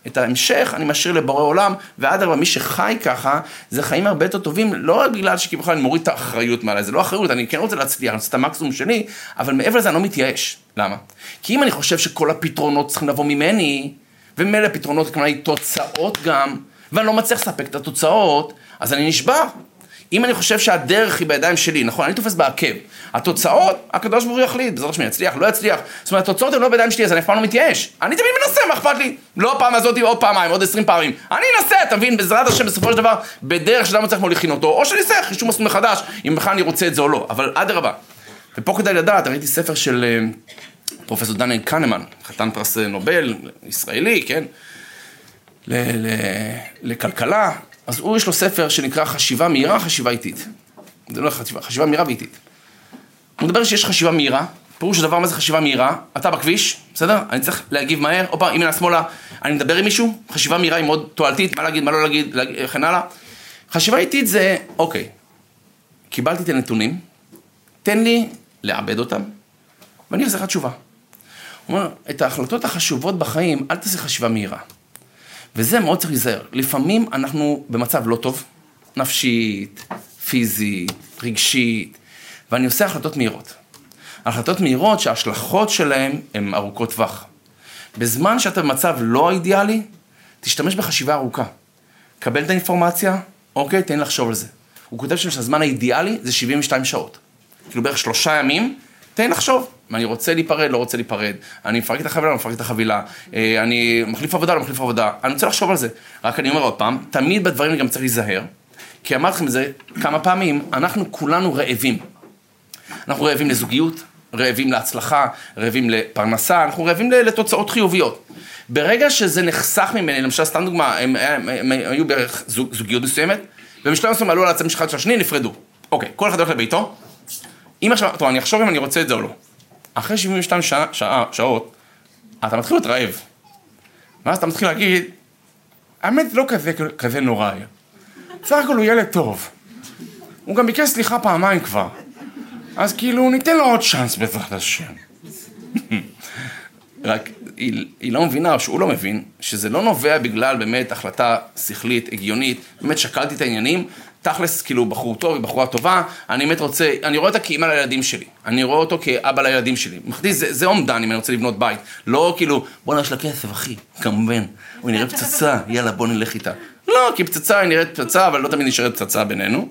את ההמשך אני משאיר לבורא עולם, ואדרבה, מי שחי ככה, זה חיים הרבה יותר טובים, לא רק בגלל שכביכול אני מוריד את האחריות מעליי, זה לא אחריות, אני כן רוצה להצליח, אני עושה את המקסימום שלי, אבל מעבר לזה אני לא מתייאש. למה? כי אם אני חושב שכל הפתרונות צריכים לבוא ממני, ומילא פתרונות, כמובן, תוצאות גם, ואני לא מצליח לספק את התוצאות, אז אני נשבר. אם אני חושב שהדרך היא בידיים שלי, נכון, אני תופס בעקב. התוצאות, הקדוש ברוך הוא יחליט, בעזרת השם יצליח, לא יצליח. זאת אומרת, התוצאות הן לא בידיים שלי, אז אני אף פעם לא מתייאש. אני תמיד מנסה, מה אכפת לי? לא פעם הזאת, עוד פעמיים, עוד עשרים פעמים. אני אנסה, אתה מבין, בעזרת השם, בסופו של דבר, בדרך שאדם צריך מוליכין אותו, או שאני אעשה חישוב מסלול מחדש, אם בכלל אני רוצה את זה או לא. אבל אדרבה. ופה כדאי לדעת, ראיתי ספר של אה, פרופסור דניאל קנמן, חתן פרס נובל, ישראלי, כן? לכלכלה, אז הוא יש לו ספר שנקרא חשיבה מהירה, חשיבה איטית. זה לא חשיבה, חשיבה מהירה ואיטית. הוא מדבר שיש חשיבה מהירה, פירוש הדבר מה זה חשיבה מהירה, אתה בכביש, בסדר? אני צריך להגיב מהר, הופה, ימינה שמאלה, אני מדבר עם מישהו, חשיבה מהירה היא מאוד תועלתית, מה להגיד, מה לא להגיד, וכן הלאה. חשיבה איטית זה, אוקיי, קיבלתי את הנתונים, תן לי לעבד אותם, ואני אחזיר לך תשובה. הוא אומר, את ההחלטות החשובות בחיים, אל תעשה חשיבה מהירה. וזה מאוד צריך להיזהר. לפעמים אנחנו במצב לא טוב, נפשית, פיזית, רגשית, ואני עושה החלטות מהירות. החלטות מהירות שההשלכות שלהן הן ארוכות טווח. בזמן שאתה במצב לא אידיאלי, תשתמש בחשיבה ארוכה. קבל את האינפורמציה, אוקיי, תן לחשוב על זה. הוא כותב שם שהזמן האידיאלי זה 72 שעות. כאילו בערך שלושה ימים, תן לחשוב. אני רוצה להיפרד, לא רוצה להיפרד. אני מפרק את החבילה, לא מפרק את החבילה. אה, אני מחליף עבודה, לא מחליף עבודה. אני רוצה לחשוב על זה. רק אני אומר עוד פעם, תמיד בדברים אני גם צריך להיזהר. כי אמרתי לכם את זה כמה פעמים, אנחנו כולנו רעבים. אנחנו רעבים לזוגיות, רעבים להצלחה, רעבים לפרנסה, אנחנו רעבים לתוצאות חיוביות. ברגע שזה נחסך ממני, למשל, סתם דוגמה, הם, הם, הם, הם היו בערך זוג, זוגיות מסוימת, ובשלב מסוים עלו על עצמם אחד של השני, נפרדו. אוקיי, כל אחד הולך לביתו. אם עכשיו, טוב, אני אחשוב אם אני רוצה את זה או לא. אחרי 72 שעה, שעה, שעות, אתה מתחיל להיות רעב. ואז אתה מתחיל להגיד, האמת לא כזה, כזה נורא היה. בסך הכל הוא ילד טוב. הוא גם ביקש סליחה פעמיים כבר. אז כאילו, ניתן לו עוד צ'אנס בעזרת השם. רק היא, היא לא מבינה, או שהוא לא מבין, שזה לא נובע בגלל באמת החלטה שכלית, הגיונית, באמת שקלתי את העניינים, תכלס, כאילו, בחור טוב, בחורה טובה, אני באמת רוצה, אני רואה אותה כאימא לילדים שלי, אני רואה אותו כאבא לילדים שלי. מחדי, זה, זה אומדן אם אני רוצה לבנות בית. לא כאילו, בוא נראה לה כסף, אחי, כמובן. הוא נראה פצצה, יאללה, בוא נלך איתה. לא, כי פצצה היא נראית פצצה, אבל לא תמיד נשארת פצצה בינינו.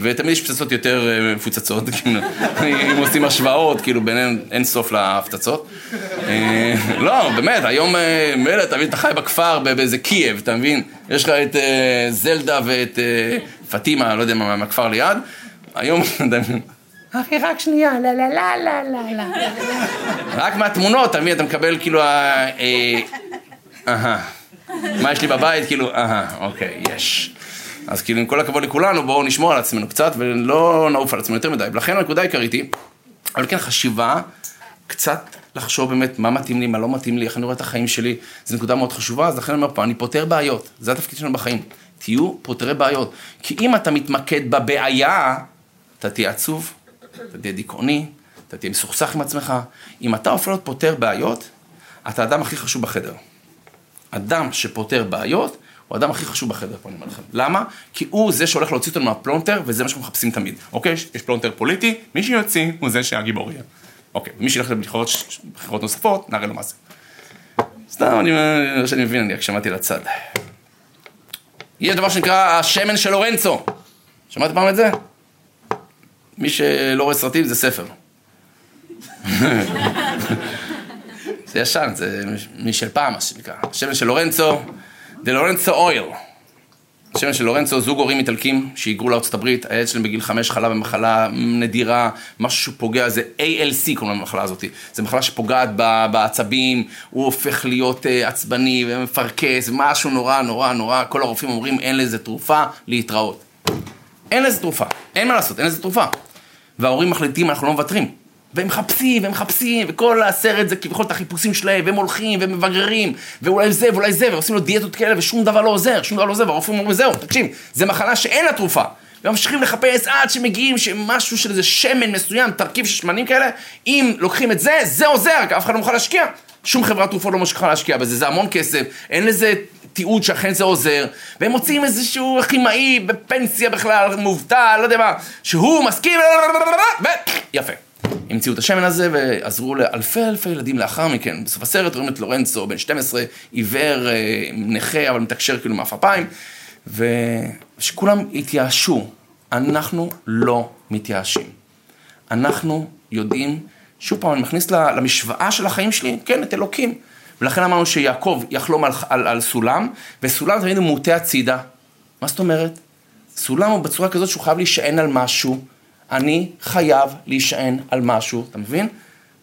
ותמיד יש פצצות יותר אה, מפוצצות, כאילו, אם עושים השוואות, כאילו ביניהם אין סוף להפצצות. אה, לא, באמת, היום אה, מילא, אתה מבין, אתה חי בכפר באיזה קייב, אתה מבין? יש לך את זלדה ואת פטימה, לא יודע מה, מהכפר ליד. היום? אחי, רק שנייה, לא, לא, לא, לא, לא, לא. רק מהתמונות, אתה מבין, אתה מקבל כאילו, אהה. מה יש לי בבית? כאילו, אהה, אוקיי, יש. אז כאילו, עם כל הכבוד לכולנו, בואו נשמור על עצמנו קצת ולא נעוף על עצמנו יותר מדי. ולכן הנקודה העיקרית היא, אבל כן חשיבה, קצת לחשוב באמת מה מתאים לי, מה לא מתאים לי, איך אני רואה את החיים שלי, זו נקודה מאוד חשובה, אז לכן אני אומר פה, אני פותר בעיות, זה התפקיד שלנו בחיים. תהיו פותרי בעיות. כי אם אתה מתמקד בבעיה, אתה תהיה עצוב, אתה תהיה דיכאוני, אתה תהיה מסוכסך עם עצמך. אם אתה הופך להיות פותר בעיות, אתה האדם הכי חשוב בחדר. אדם שפותר בעיות, הוא האדם הכי חשוב בחדר פה, אני אומר לכם. למה? כי הוא זה שהולך להוציא אותנו מהפלונטר, וזה מה שאנחנו מחפשים תמיד. אוקיי? יש פלונטר פוליטי, מי שיוציא הוא זה שהגיבור יהיה. אוקיי, ומי שילך לבחירות נוספות, נראה לו מה זה. סתם, אני, שאני מבין, אני רק שמעתי לצד. יש דבר שנקרא השמן של לורנצו. שמעת פעם את זה? מי שלא רואה סרטים זה ספר. זה ישן, זה משל פעם, מה שנקרא. השמן של לורנצו, דה לורנצו אויל. השמן של לורנצו, זוג הורים איטלקים שהיגרו לארצות הברית, הילד שלהם בגיל חמש חלה במחלה נדירה, משהו שפוגע, זה ALC קוראים למחלה הזאת. זו מחלה שפוגעת בעצבים, הוא הופך להיות uh, עצבני ומפרכס, משהו נורא נורא נורא, כל הרופאים אומרים אין לזה תרופה, להתראות. אין לזה תרופה, אין מה לעשות, אין לזה תרופה. וההורים מחליטים, אנחנו לא מוותרים. והם מחפשים, והם מחפשים, וכל הסרט זה כביכול את החיפושים שלהם, והם הולכים, והם מבררים, ואולי זה, ואולי זה, ועושים לו דיאטות כאלה, ושום דבר לא עוזר, שום דבר לא עוזר, והרופאים אומרים, זהו, תקשיב, זה מחלה שאין לה תרופה. וממשיכים לחפש עד שמגיעים שמשהו של איזה שמן מסוים, תרכיב של שמנים כאלה, אם לוקחים את זה, זה עוזר, אף אחד לא מוכן להשקיע. שום חברת תרופות לא מוכנה להשקיע בזה, זה המון כסף, אין לזה תיעוד שאכן זה עוזר, והם מוצאים איזשהו כימאי בפנסיה בכלל, מובטל, לא יודע מה, שהוא מסכים, ו... יפה. המציאו את השמן הזה ועזרו לאלפי אלפי ילדים לאחר מכן. בסוף הסרט רואים את לורנצו, בן 12, עיוור, אה, נכה, אבל מתקשר כאילו מעפעפיים, ושכולם התייאשו. אנחנו לא מתייאשים. אנחנו יודעים, שוב פעם, אני מכניס למשוואה של החיים שלי, כן, את אלוקים. ולכן אמרנו שיעקב יחלום על, על, על סולם, וסולם תמיד הוא מוטה הצידה. מה זאת אומרת? סולם הוא בצורה כזאת שהוא חייב להישען על משהו. אני חייב להישען על משהו, אתה מבין?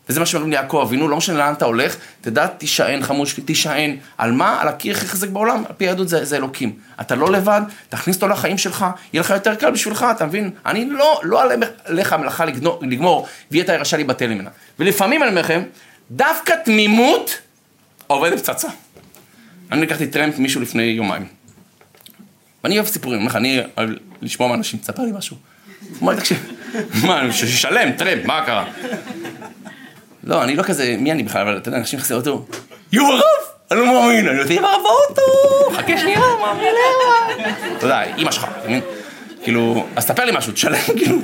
וזה מה שאומרים ליעקב אבינו, לא משנה לאן אתה הולך, תדע, תישען, חמוד שלי, תישען. על מה? על הקיר הכי חזק בעולם, על פי היהדות זה, זה אלוקים. אתה לא לבד, תכניס אותו לחיים שלך, יהיה לך יותר קל בשבילך, אתה מבין? אני לא, לא עליך המלאכה לגמור, ויהיה את הירשה לי בטל ממנה. ולפעמים אני אומר לכם, דווקא תמימות עובדת פצצה. אני לקחתי טרמפ מישהו לפני יומיים. ואני אוהב סיפורים, אני אוהב לשמוע מאנשים, תספר לי משהו. הוא אמר לי, תקשיב, מה, שישלם, טרמפ, מה קרה? לא, אני לא כזה, מי אני בכלל, אבל אתה יודע, אנשים נכנסים לאוטו, יו הרב! אני לא מאמין, אני אומר, הרב באוטו, חכה שנייה, מאמין אליי. אתה יודע, אימא שלך, אתה מבין? כאילו, אז תספר לי משהו, תשלם, כאילו,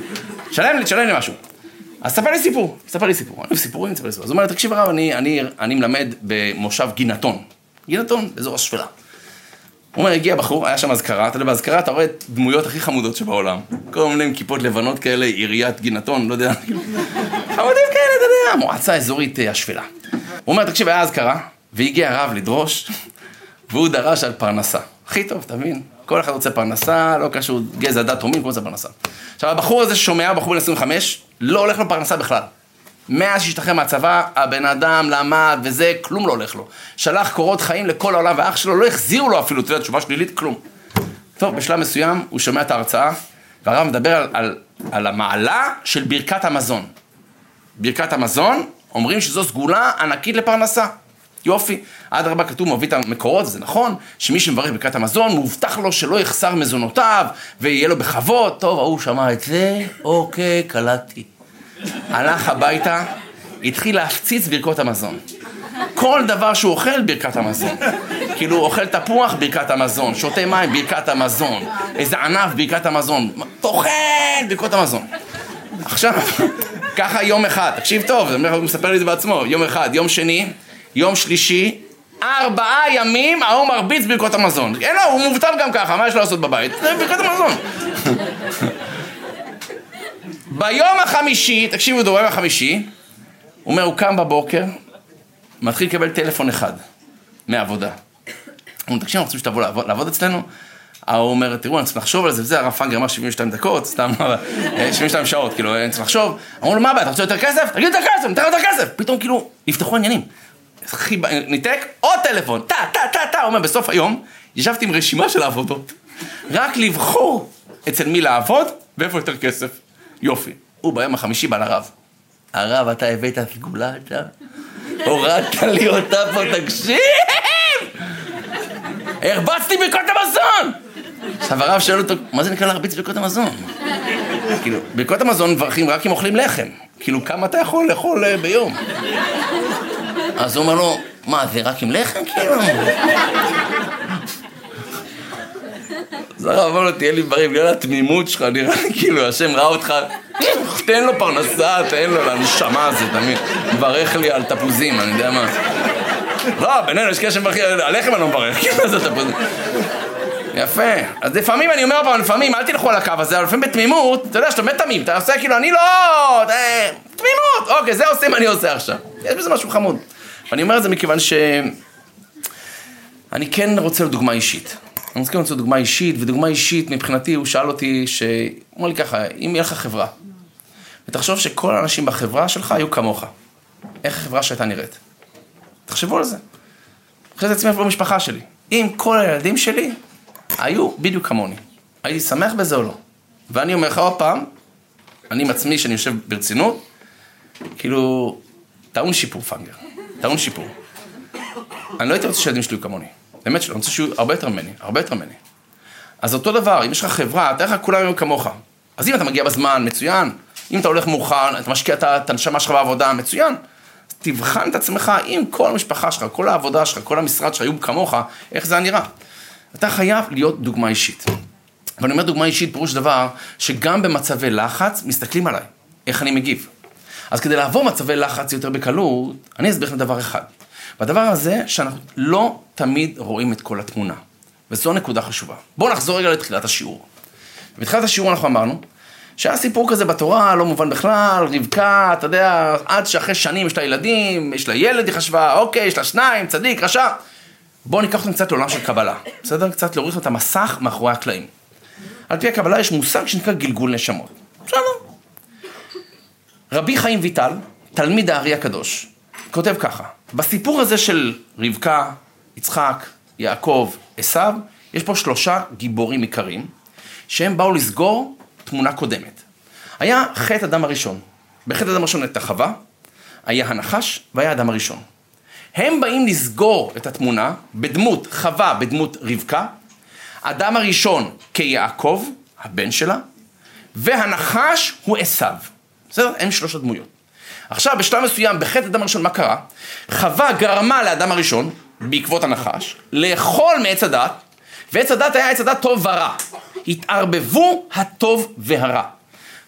תשלם לי, תשלם לי משהו. אז ספר לי סיפור, ספר לי סיפור, אני אוהב סיפורים, ספר לי סיפור. אז הוא אומר, תקשיב הרב, אני, אני מלמד במושב גינתון. גינתון, באזור השפלה. הוא אומר, הגיע בחור, היה שם אזכרה, אתה יודע, באזכרה אתה רואה את דמויות הכי חמודות שבעולם. כל מיני עם כיפות לבנות כאלה, עיריית גינתון, לא יודע, חמודים כאלה, אתה יודע, מועצה אזורית אה, השפלה. הוא אומר, תקשיב, היה אזכרה, והגיע הרב לדרוש, והוא דרש על פרנסה. הכי טוב, אתה מבין? כל אחד רוצה פרנסה, לא קשור גזע, דת או מין, כל זה פרנסה. עכשיו, הבחור הזה ששומע, בחור בן 25, לא הולך לו פרנסה בכלל. מאז שהשתחרר מהצבא, הבן אדם למד וזה, כלום לא הולך לו. שלח קורות חיים לכל העולם, ואח שלו לא החזירו לו אפילו, אתה יודע, תשובה שלילית, כלום. טוב, בשלב מסוים הוא שומע את ההרצאה, והרב מדבר על, על, על המעלה של ברכת המזון. ברכת המזון, אומרים שזו סגולה ענקית לפרנסה. יופי. אדרבה כתוב, מביא את המקורות, זה נכון, שמי שמברך ברכת המזון, מובטח לו שלא יחסר מזונותיו, ויהיה לו בכבוד. טוב, ההוא שמע את זה, אוקיי, קלטתי. הלך הביתה, התחיל להפציץ ברכות המזון. כל דבר שהוא אוכל, ברכת המזון. כאילו, הוא אוכל תפוח, ברכת המזון, שותה מים, ברכת המזון, איזה ענף, ברכת המזון, טוחן, ברכות המזון. עכשיו, ככה יום אחד, תקשיב טוב, הוא מספר לי את זה בעצמו, יום אחד, יום שני, יום שלישי, ארבעה ימים ההוא מרביץ ברכות המזון. אין לו, הוא מובטל גם ככה, מה יש לו לעשות בבית? זה ברכות המזון. ביום החמישי, תקשיבו, ביום החמישי, הוא אומר, הוא קם בבוקר, מתחיל לקבל טלפון אחד מהעבודה. אומר, תקשיבו, אנחנו רוצים שתבוא לעבוד, לעבוד אצלנו? ההוא אומר, תראו, אני צריך לחשוב על זה וזה, הרב פאנגר אמר 72 דקות, סתם, 72 שעות, כאילו, אני צריך לחשוב. אמרו לו, מה הבעיה, אתה רוצה יותר כסף? תגיד יותר כסף, ניתן יותר כסף. פתאום כאילו, נפתחו עניינים. ניתק, עוד טלפון, טה, טה, טה, טה, אומר, בסוף היום, ישבתי עם רשימה של העבודות. רק לבחור אצל מי לעבוד ואיפה יותר כסף. יופי. הוא ביום החמישי בא לרב. הרב, אתה הבאת סגולה אתה? הורדת לי אותה פה, תקשיב! הרבצתי ברכות המזון! עכשיו הרב שואל אותו, מה זה נקרא להרביץ ברכות המזון? כאילו, ברכות המזון מברכים רק אם אוכלים לחם. כאילו, כמה אתה יכול לאכול אה, ביום? אז הוא אומר לו, מה, זה רק עם לחם כאילו? אז הרב אמר לו, תהיה לי בריא, בגלל התמימות שלך, נראה לי כאילו, השם ראה אותך, תן לו פרנסה, תן לו לנשמה הזה, תמיד. מברך לי על תפוזים, אני יודע מה. לא, בינינו יש קשר מברך, הלחם אני לא מברך, כאילו זה תפוזים. יפה. אז לפעמים, אני אומר פעם, לפעמים, אל תלכו על הקו הזה, אבל לפעמים בתמימות, אתה יודע שאתה באמת תמים, אתה עושה כאילו, אני לא... תמימות, אוקיי, זה עושים, אני עושה עכשיו. יש בזה משהו חמוד. ואני אומר את זה מכיוון ש... אני כן רוצה לדוגמה אישית. אני רוצה למצוא דוגמה אישית, ודוגמה אישית מבחינתי, הוא שאל אותי, ש... הוא אמר לי ככה, אם יהיה לך חברה, ותחשוב שכל האנשים בחברה שלך היו כמוך, איך החברה שהייתה נראית? תחשבו על זה. אחרי זה עצמי במשפחה שלי. אם כל הילדים שלי היו בדיוק כמוני, הייתי שמח בזה או לא? ואני אומר לך עוד פעם, אני עם עצמי, שאני יושב ברצינות, כאילו, טעון שיפור פאנגר, טעון שיפור. אני לא הייתי רוצה שהילדים שלי יהיו כמוני, באמת שלא, אני רוצה שיהיו הרבה יותר ממני, הרבה יותר ממני. אז אותו דבר, אם יש לך חברה, תאר לך כולם יהיו כמוך. אז אם אתה מגיע בזמן, מצוין. אם אתה הולך מאוחר, אתה משקיע את הנשמה שלך בעבודה, מצוין. תבחן את עצמך אם כל המשפחה שלך, כל העבודה שלך, כל המשרד שלך היו כמוך, איך זה נראה. אתה חייב להיות דוגמה אישית. ואני אומר דוגמה אישית, פירוש דבר, שגם במצבי לחץ מסתכלים עליי, איך אני מגיב. אז כדי לעבור מצבי לחץ יותר בקלות, אני אסביר לכם דבר אחד. והדבר הזה, שאנחנו לא תמיד רואים את כל התמונה. וזו נקודה חשובה. בואו נחזור רגע לתחילת השיעור. בתחילת השיעור אנחנו אמרנו שהיה סיפור כזה בתורה, לא מובן בכלל, רבקה, אתה יודע, עד שאחרי שנים יש לה ילדים, יש לה ילד, היא חשבה, אוקיי, יש לה שניים, צדיק, רשע. בואו ניקח אותם קצת לעולם של קבלה, בסדר? קצת להוריד את המסך מאחורי הקלעים. על פי הקבלה יש מושג שנקרא גלגול נשמות. בסדר. רבי חיים ויטל, תלמיד הארי הקדוש, כותב ככה, בסיפור הזה של רבקה, יצחק, יעקב, עשיו, יש פה שלושה גיבורים עיקריים, שהם באו לסגור תמונה קודמת. היה חטא אדם הראשון. בחטא אדם הראשון הייתה חווה, היה הנחש והיה אדם הראשון. הם באים לסגור את התמונה בדמות חווה, בדמות רבקה, אדם הראשון כיעקב, הבן שלה, והנחש הוא עשיו. בסדר? הם שלוש הדמויות. עכשיו, בשלב מסוים, בחטא אדם הראשון, מה קרה? חווה גרמה לאדם הראשון, בעקבות הנחש, לאכול מעץ הדת, ועץ הדת היה עץ הדת טוב ורע. התערבבו הטוב והרע.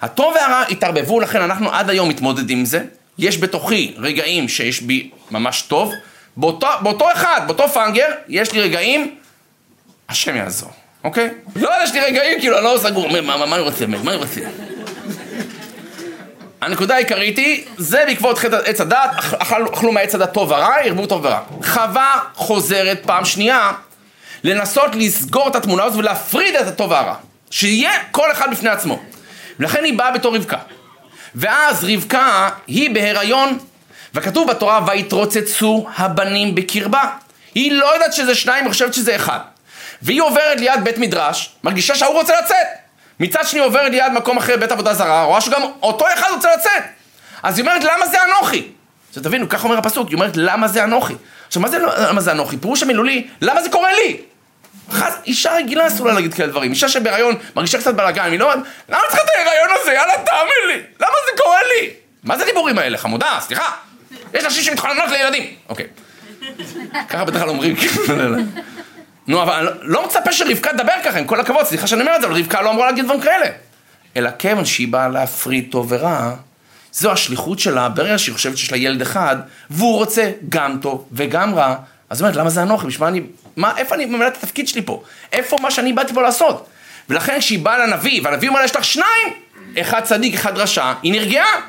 הטוב והרע התערבבו, לכן אנחנו עד היום מתמודדים עם זה. יש בתוכי רגעים שיש בי ממש טוב, באותו, באותו אחד, באותו פאנגר, יש לי רגעים, השם יעזור, אוקיי? לא, יש לי רגעים, כאילו, אני לא סגור, מה, מה, מה אני רוצה, מה אני רוצה? הנקודה העיקרית היא, זה בעקבות חטא עץ הדת, אכלו מהעץ הדת טוב ורע, ערבו טוב ורע. חווה חוזרת פעם שנייה לנסות לסגור את התמונה הזאת ולהפריד את הטוב והרע. שיהיה כל אחד בפני עצמו. ולכן היא באה בתור רבקה. ואז רבקה היא בהיריון, וכתוב בתורה, ויתרוצצו הבנים בקרבה. היא לא יודעת שזה שניים, היא חושבת שזה אחד. והיא עוברת ליד בית מדרש, מרגישה שההוא רוצה לצאת. מצד שני עוברת ליד מקום אחר, בית עבודה זרה, רואה שגם אותו אחד רוצה לצאת. אז היא אומרת, למה זה אנוכי? עכשיו תבינו, כך אומר הפסוק, היא אומרת, למה זה אנוכי? עכשיו, מה זה, למה זה אנוכי? פירוש המילולי, למה זה קורה לי? חס, אישה רגילה אסור לה להגיד כאלה דברים. אישה שבהיריון מרגישה קצת בלאגן, היא לא... למה צריכה את ההיריון הזה? יאללה, תאמין לי. למה זה קורה לי? מה זה הדיבורים האלה? חמודה, סליחה. יש נשים שמתחננות לילדים. אוקיי. ככה בדרך כלל אומרים, נו, אבל אני לא מצפה שרבקה תדבר ככה, עם כל הכבוד, סליחה שאני אומר את זה, אבל רבקה לא אמורה להגיד דברים כאלה. אלא כיוון שהיא באה להפריד טוב ורע, זו השליחות שלה, ברגע שהיא חושבת שיש לה ילד אחד, והוא רוצה גם טוב וגם רע, אז היא אומרת, למה זה אנוכי? בשביל מה אני... מה, איפה אני ממלא את התפקיד שלי פה? איפה מה שאני באתי פה לעשות? ולכן כשהיא באה לנביא, והנביא אומר לה, יש לך שניים, אחד צדיק, אחד רשע, היא נרגעה.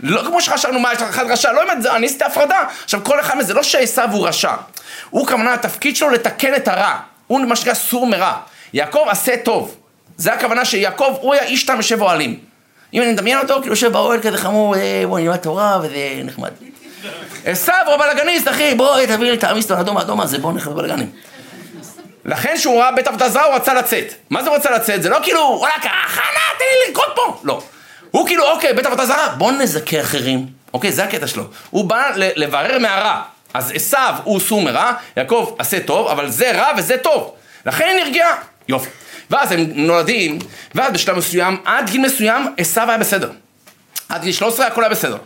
לא כמו שחשבנו, מה, יש לך אחד רשע, לא באמת, אני עשיתי הפרדה. עכשיו, כל אחד מזה, לא שעשו הוא רשע. הוא כמובן, התפקיד שלו לתקן את הרע. הוא מה שנקרא סור מרע. יעקב עשה טוב. זה הכוונה שיעקב, הוא היה איש תם יושב אוהלים. אם אני מדמיין אותו, כאילו יושב באוהל כזה חמור, אה, בוא נלמד תורה, וזה נחמד. עשו הוא בלאגניסט, אחי, בואי תביא לי את האמיסטון האדום האדום הזה, בוא נלך לבלאגנים. לכן כשהוא ראה בית עבודה זרה, הוא רצה לצאת. מה זה רצה לצאת? זה לא כאילו, וואלה, הכנה, תן לי לנקוט פה. לא. הוא כאילו, אוקיי, בית עבודה זרה, בוא נזכה אחרים. אוקיי, זה הקטע שלו. הוא בא לברר מהרע. אז עשו הוא סור מרע, יעקב עשה טוב, אבל זה רע וזה טוב. לכן היא נרגעה. יופי. ואז הם נולדים, ואז בשלב מסוים, עד גיל מסוים, עשו היה בסדר. עד גיל 13 הכל היה בסדר.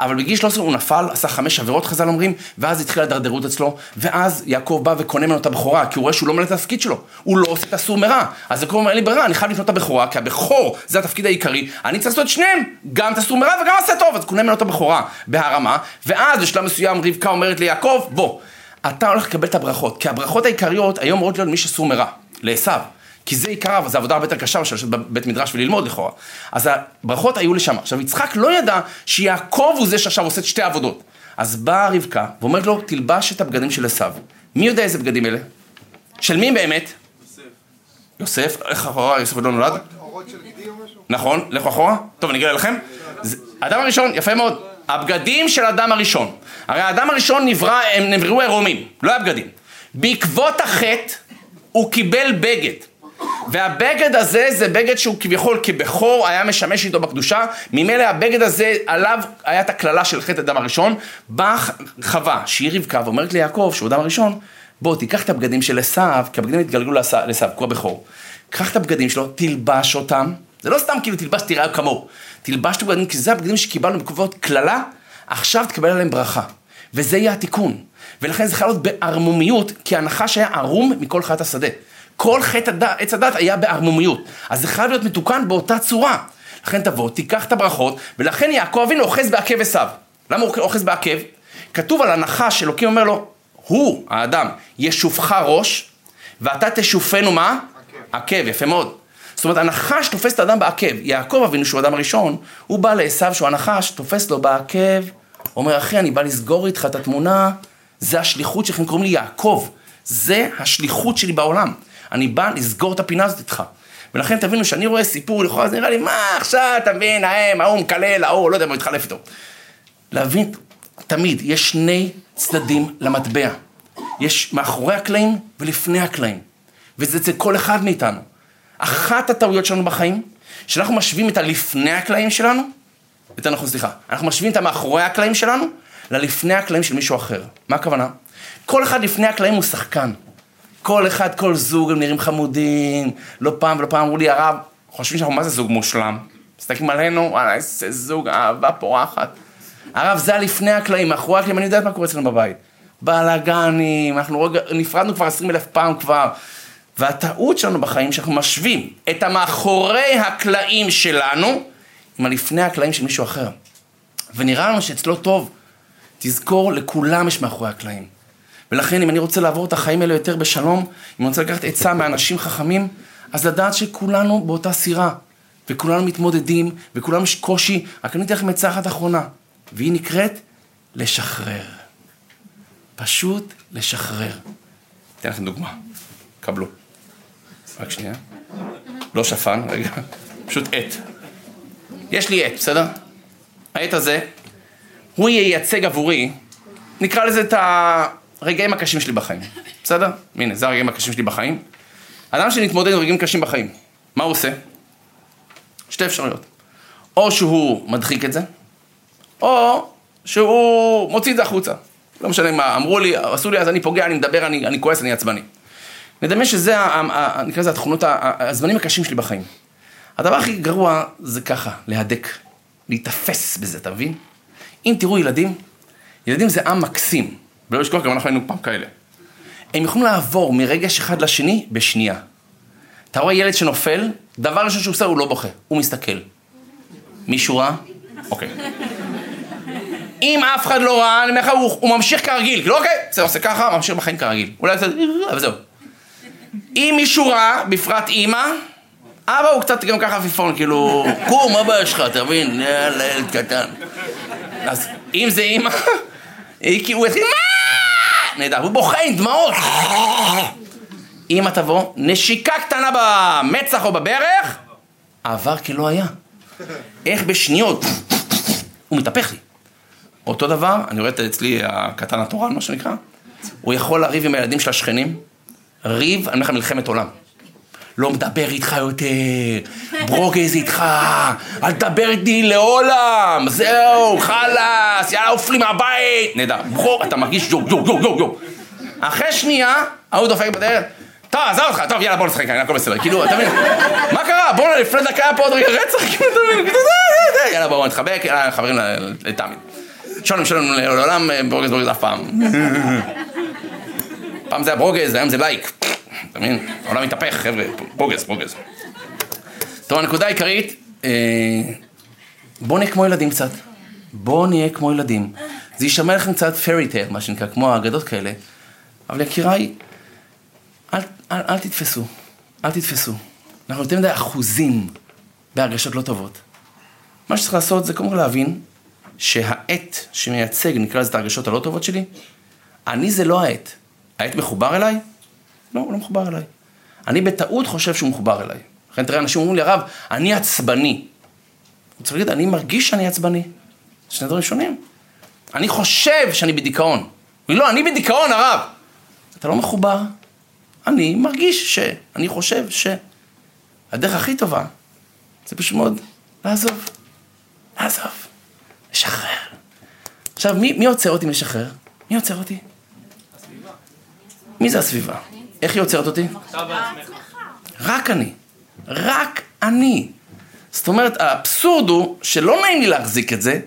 אבל בגיל 13 הוא נפל, עשה חמש עבירות חז"ל אומרים, ואז התחילה הדרדרות אצלו, ואז יעקב בא וקונה ממנו את הבכורה, כי הוא רואה שהוא לא מלא את התפקיד שלו, הוא לא עושה את הסור מרע. אז יעקב אומר, אין לי ברירה, אני חייב לקנות את הבכורה, כי הבכור זה התפקיד העיקרי, אני צריך לעשות את שניהם, גם את הסור מרע וגם עשה טוב, אז קונה ממנו את הבכורה בהרמה, ואז בשלב מסוים רבקה אומרת ליעקב, בוא, אתה הולך לקבל את הברכות, כי הברכות העיקריות היום אמורות להיות מי שסור מרע, לעשו. כי זה עיקר, זו עבודה הרבה יותר קשה מאשר לשבת בבית מדרש וללמוד לכאורה. אז הברכות היו לשם. עכשיו, יצחק לא ידע שיעקב הוא זה שעכשיו עושה את שתי עבודות. אז באה רבקה ואומרת לו, תלבש את הבגדים של עשיו. מי יודע איזה בגדים אלה? של מי באמת? יוסף. יוסף? איך אחורה יוסף עוד לא נולד? אורות של גדי או משהו? נכון, לכו אחורה. טוב, אני אגיד לכם. אדם הראשון, יפה מאוד. הבגדים של אדם הראשון. הרי האדם הראשון נברא, הם נבראו עירומים, לא היה בגדים. בעקבות החטא, הוא קיבל בגד. והבגד הזה זה בגד שהוא כביכול כבכור היה משמש איתו בקדושה, ממילא הבגד הזה עליו היה את הקללה של חטא הדם הראשון, באה חווה, שהיא רבקה ואומרת ליעקב, שהוא אדם הראשון, בוא תיקח את הבגדים של עשיו, כי הבגדים התגלגלו לעשיו, כמו הבכור. קח את הבגדים שלו, תלבש אותם, זה לא סתם כאילו תלבש תיראה כמוהו, תלבש את הבגדים, כי זה הבגדים שקיבלנו בקבוצות קללה, עכשיו תקבל עליהם ברכה. וזה יהיה התיקון. ולכן זה חייב להיות בערמומיות, כי הנחש היה ערום מכל חיית השדה. כל חטא עץ הדת היה בערמומיות. אז זה חייב להיות מתוקן באותה צורה. לכן תבוא, תיקח את הברכות, ולכן יעקב אבינו אוחז בעקב עשיו. למה הוא אוחז בעקב? כתוב על הנחש, אלוקים אומר לו, הוא, האדם, ישופך ראש, ואתה תשופנו מה? עקב. עקב, יפה מאוד. זאת אומרת, הנחש תופס את האדם בעקב. יעקב אבינו, שהוא האדם הראשון, הוא בא לעשו, שהוא הנחש, תופס לו בעקב, אומר, אחי, אני בא לסגור איתך את התמונה, זה השליחות שלכם, קוראים לי יעקב. זה השליחות שלי בעולם. אני בא לסגור את הפינה הזאת איתך. ולכן תבינו, שאני רואה סיפור, לכאורה זה נראה לי, מה עכשיו, אתה מבין, ההם, ההוא מקלל, ההוא, לא יודע מה, מתחלף איתו. להבין, תמיד, יש שני צדדים למטבע. יש מאחורי הקלעים ולפני הקלעים. וזה אצל כל אחד מאיתנו. אחת הטעויות שלנו בחיים, שאנחנו משווים את הלפני הקלעים שלנו, יותר נכון, סליחה, אנחנו משווים את המאחורי הקלעים שלנו ללפני הקלעים של מישהו אחר. מה הכוונה? כל אחד לפני הקלעים הוא שחקן. כל אחד, כל זוג, הם נראים חמודים. לא פעם ולא פעם אמרו לי, הרב, חושבים שאנחנו מה זה זוג מושלם? מסתכלים עלינו, וואלה, איזה זוג, אהבה פורחת. הרב, זה הלפני הקלעים, מאחורי הקלעים, אני יודעת מה קורה אצלנו בבית. בלאגנים, אנחנו רגע, נפרדנו כבר עשרים אלף פעם כבר. והטעות שלנו בחיים, שאנחנו משווים את המאחורי הקלעים שלנו עם הלפני הקלעים של מישהו אחר. ונראה לנו שאצלו טוב. תזכור, לכולם יש מאחורי הקלעים. ולכן אם אני רוצה לעבור את החיים האלה יותר בשלום, אם אני רוצה לקחת עצה מאנשים חכמים, אז לדעת שכולנו באותה סירה, וכולנו מתמודדים, וכולנו יש קושי, רק אני אתן לכם עצה אחת אחרונה, והיא נקראת לשחרר. פשוט לשחרר. אתן לכם דוגמה, קבלו. רק שנייה. לא שפן, רגע, פשוט עט. יש לי עט, בסדר? העט הזה, הוא ייצג עבורי, נקרא לזה את הרגעים הקשים שלי בחיים, בסדר? הנה, זה הרגעים הקשים שלי בחיים. אדם שמתמודד עם רגעים קשים בחיים, מה הוא עושה? שתי אפשרויות. או שהוא מדחיק את זה, או שהוא מוציא את זה החוצה. לא משנה מה, אמרו לי, עשו לי, אז אני פוגע, אני מדבר, אני, אני כועס, אני עצבני. נדמה שזה, נקרא לזה התכונות, הזמנים הקשים שלי בחיים. הדבר הכי גרוע זה ככה, להדק, להיתפס בזה, אתה מבין? אם תראו ילדים, ילדים זה עם מקסים, ולא לשכוח, גם אנחנו היינו פעם כאלה. הם יכולים לעבור מרגש אחד לשני בשנייה. אתה רואה ילד שנופל, דבר ראשון שהוא עושה, הוא לא בוכה, הוא מסתכל. מישהו ראה? אוקיי. אם אף אחד לא ראה, אני אומר לך, הוא, ממשיך כרגיל, כאילו אוקיי, זה עושה ככה, ממשיך בחיים כרגיל. אולי קצת, אבל זהו. אם מישהו ראה, בפרט אימא, אבא הוא קצת גם ככה עפיפון, כאילו, קום, מה הבעיה שלך, אתה מבין? יאללה, ילד קטן. אז אם זה אימא, הוא יתחיל? נהדר, הוא בוכה עם דמעות. אמא תבוא, נשיקה קטנה במצח או בברך, עבר כלא היה. איך בשניות, הוא מתהפך לי. אותו דבר, אני רואה את אצלי הקטן התורן, מה שנקרא, הוא יכול לריב עם הילדים של השכנים, ריב, אני אומר לך מלחמת עולם. לא מדבר איתך יותר, ברוגז איתך, אל תדבר איתי לעולם, זהו, חלאס, יאללה, עוף לי מהבית, נהדר, ברור, אתה מרגיש יו, יו, יו, יו, יו. אחרי שנייה, ההוא דופק בדרך, טוב, עזוב אותך, טוב, יאללה, בוא נשחק, הכל בסדר, כאילו, אתה מבין, מה קרה? בוא'נה, לפני דקה היה פה עוד רגע רצח, כאילו, אתה מבין, יאללה, בואו נתחבק, חברים לתמיד. שלום, שלום, לעולם ברוגז, ברוגז אף פעם. פעם זה היה ברוגז, היום זה לייק. אתה מבין? העולם מתהפך, חבר'ה, progress, progress. טוב, הנקודה העיקרית, אה, בואו נהיה כמו ילדים קצת. בואו נהיה כמו ילדים. זה יישמע לכם קצת fairy tale, מה שנקרא, כמו האגדות כאלה. אבל יקיריי, אל, אל, אל תתפסו, אל תתפסו. אנחנו יותר מדי אחוזים בהרגשות לא טובות. מה שצריך לעשות זה קודם כל להבין שהעט שמייצג, נקרא לזה את ההרגשות הלא טובות שלי, אני זה לא העט. העט מחובר אליי, לא, הוא לא מחובר אליי. אני בטעות חושב שהוא מחובר אליי. לכן תראה, אנשים אומרים לי, הרב, אני עצבני. אני רוצה להגיד, אני מרגיש שאני עצבני. שני דברים שונים. אני חושב שאני בדיכאון. לא, אני בדיכאון, הרב. אתה לא מחובר. אני מרגיש ש... אני חושב ש... הדרך הכי טובה זה פשוט מאוד לעזוב. לעזוב. לשחרר. עכשיו, מי, מי עוצר אותי מלשחרר? מי עוצר אותי? מי זה הסביבה? איך היא עוצרת אותי? רק אני. רק אני. זאת אומרת, האבסורד הוא שלא נעים לי להחזיק את זה,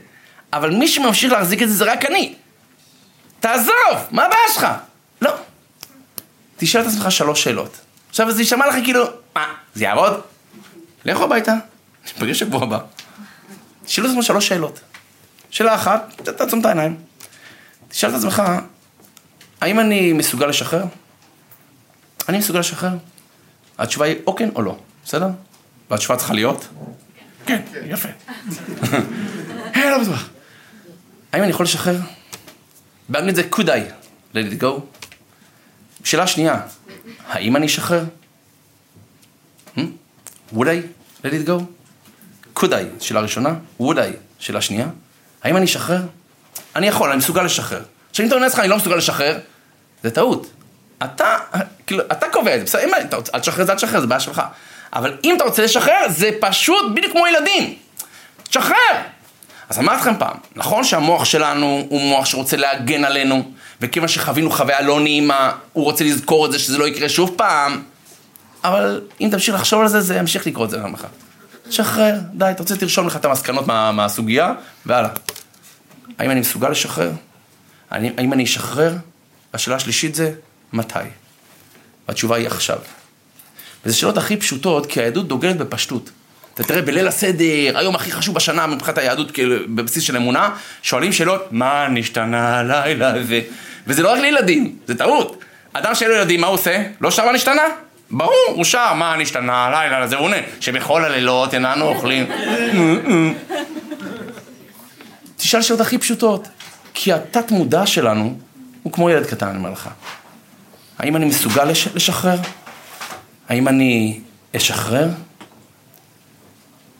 אבל מי שממשיך להחזיק את זה זה רק אני. תעזוב, מה הבעיה שלך? לא. תשאל את עצמך שלוש שאלות. עכשיו זה יישמע לך כאילו, מה, זה יעבוד? לכו הביתה, ניפגש שבוע הבא. תשאלו את עצמך שלוש שאלות. שאלה אחת, תעצום את העיניים. תשאל את עצמך, האם אני מסוגל לשחרר? אני מסוגל לשחרר? התשובה היא או כן או לא, בסדר? והתשובה צריכה להיות? כן, יפה. אה, לא בטוח. האם אני יכול לשחרר? באנגלית זה could I, let it go. שאלה שנייה, האם אני אשחרר? Hmm? would I let it go? could I, שאלה ראשונה, would I, שאלה שנייה. האם אני אשחרר? אני יכול, אני מסוגל לשחרר. עכשיו אם אתה עונה לך אני לא מסוגל לשחרר, זה טעות. אתה, כאילו, אתה קובע את זה, בסדר, אם אתה רוצה, אל תשחרר זה, אל תשחרר, זה בעיה שלך. אבל אם אתה רוצה לשחרר, זה פשוט בדיוק כמו ילדים. תשחרר! אז אמרתי לכם פעם, נכון שהמוח שלנו הוא מוח שרוצה להגן עלינו, וכיוון שחווינו חוויה לא נעימה, הוא רוצה לזכור את זה, שזה לא יקרה שוב פעם, אבל אם תמשיך לחשוב על זה, זה ימשיך לקרות את זה גם לך. תשחרר, די, אתה רוצה תרשום לך את המסקנות מה, מהסוגיה, והלאה. האם אני מסוגל לשחרר? אני, האם אני אשחרר? השאלה השלישית זה, מתי? והתשובה היא עכשיו. וזה שאלות הכי פשוטות, כי היהדות דוגלת בפשטות. אתה תראה, בליל הסדר, היום הכי חשוב בשנה מבחינת היהדות, כאילו, בבסיס של אמונה, שואלים שאלות, מה נשתנה הלילה הזה? וזה לא רק לילדים, זה טעות. אדם שאין לו ילדים, מה הוא עושה? לא שר מה נשתנה? ברור, הוא שר, מה נשתנה הלילה הזה, הוא עונה, שבכל הלילות איננו אוכלים. תשאל שאלות הכי פשוטות, כי התת מודע שלנו הוא כמו ילד קטן, אני אומר לך. האם אני מסוגל לש... לשחרר? האם אני אשחרר?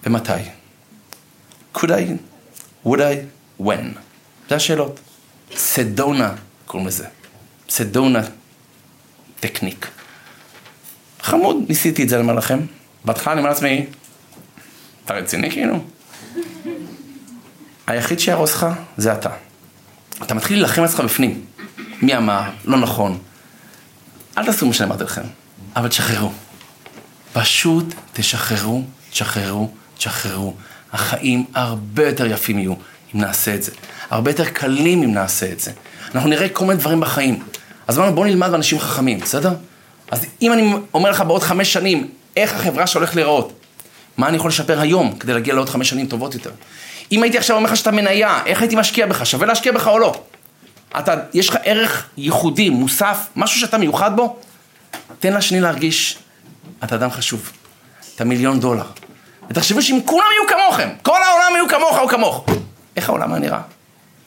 ומתי? could I, would I, when? זה השאלות. סדונה קוראים לזה. סדונה טכניק. חמוד, ניסיתי את זה, אומר לכם. בהתחלה אני אומר לעצמי, אתה רציני כאילו? היחיד שיהרוס לך זה אתה. אתה מתחיל להילחם על עצמך בפנים. מי אמר? לא נכון. אל תעשו מה שאני אמרתי לכם, אבל תשחררו. פשוט תשחררו, תשחררו, תשחררו. החיים הרבה יותר יפים יהיו אם נעשה את זה. הרבה יותר קלים אם נעשה את זה. אנחנו נראה כל מיני דברים בחיים. אז אמרנו, בואו נלמד מאנשים חכמים, בסדר? אז אם אני אומר לך בעוד חמש שנים, איך החברה שהולך להיראות, מה אני יכול לשפר היום כדי להגיע לעוד חמש שנים טובות יותר? אם הייתי עכשיו אומר לך שאתה מניה, איך הייתי משקיע בך? שווה להשקיע בך או לא? אתה, יש לך ערך ייחודי, מוסף, משהו שאתה מיוחד בו? תן לשני להרגיש, אתה אדם חשוב. אתה מיליון דולר. ותחשבו שאם כולם יהיו כמוכם, כל העולם יהיו כמוך או כמוך, איך העולם היה נראה?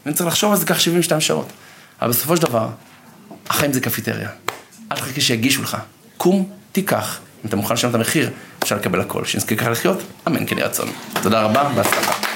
אני צריך לחשוב על זה כך 72 שעות. אבל בסופו של דבר, החיים זה קפיטריה. אל תחכה שיגישו לך. קום, תיקח. אם אתה מוכן לשלם את המחיר, אפשר לקבל הכל. שנזכה ככה לחיות, אמן כן יהיה רצון. תודה רבה, בהצלחה.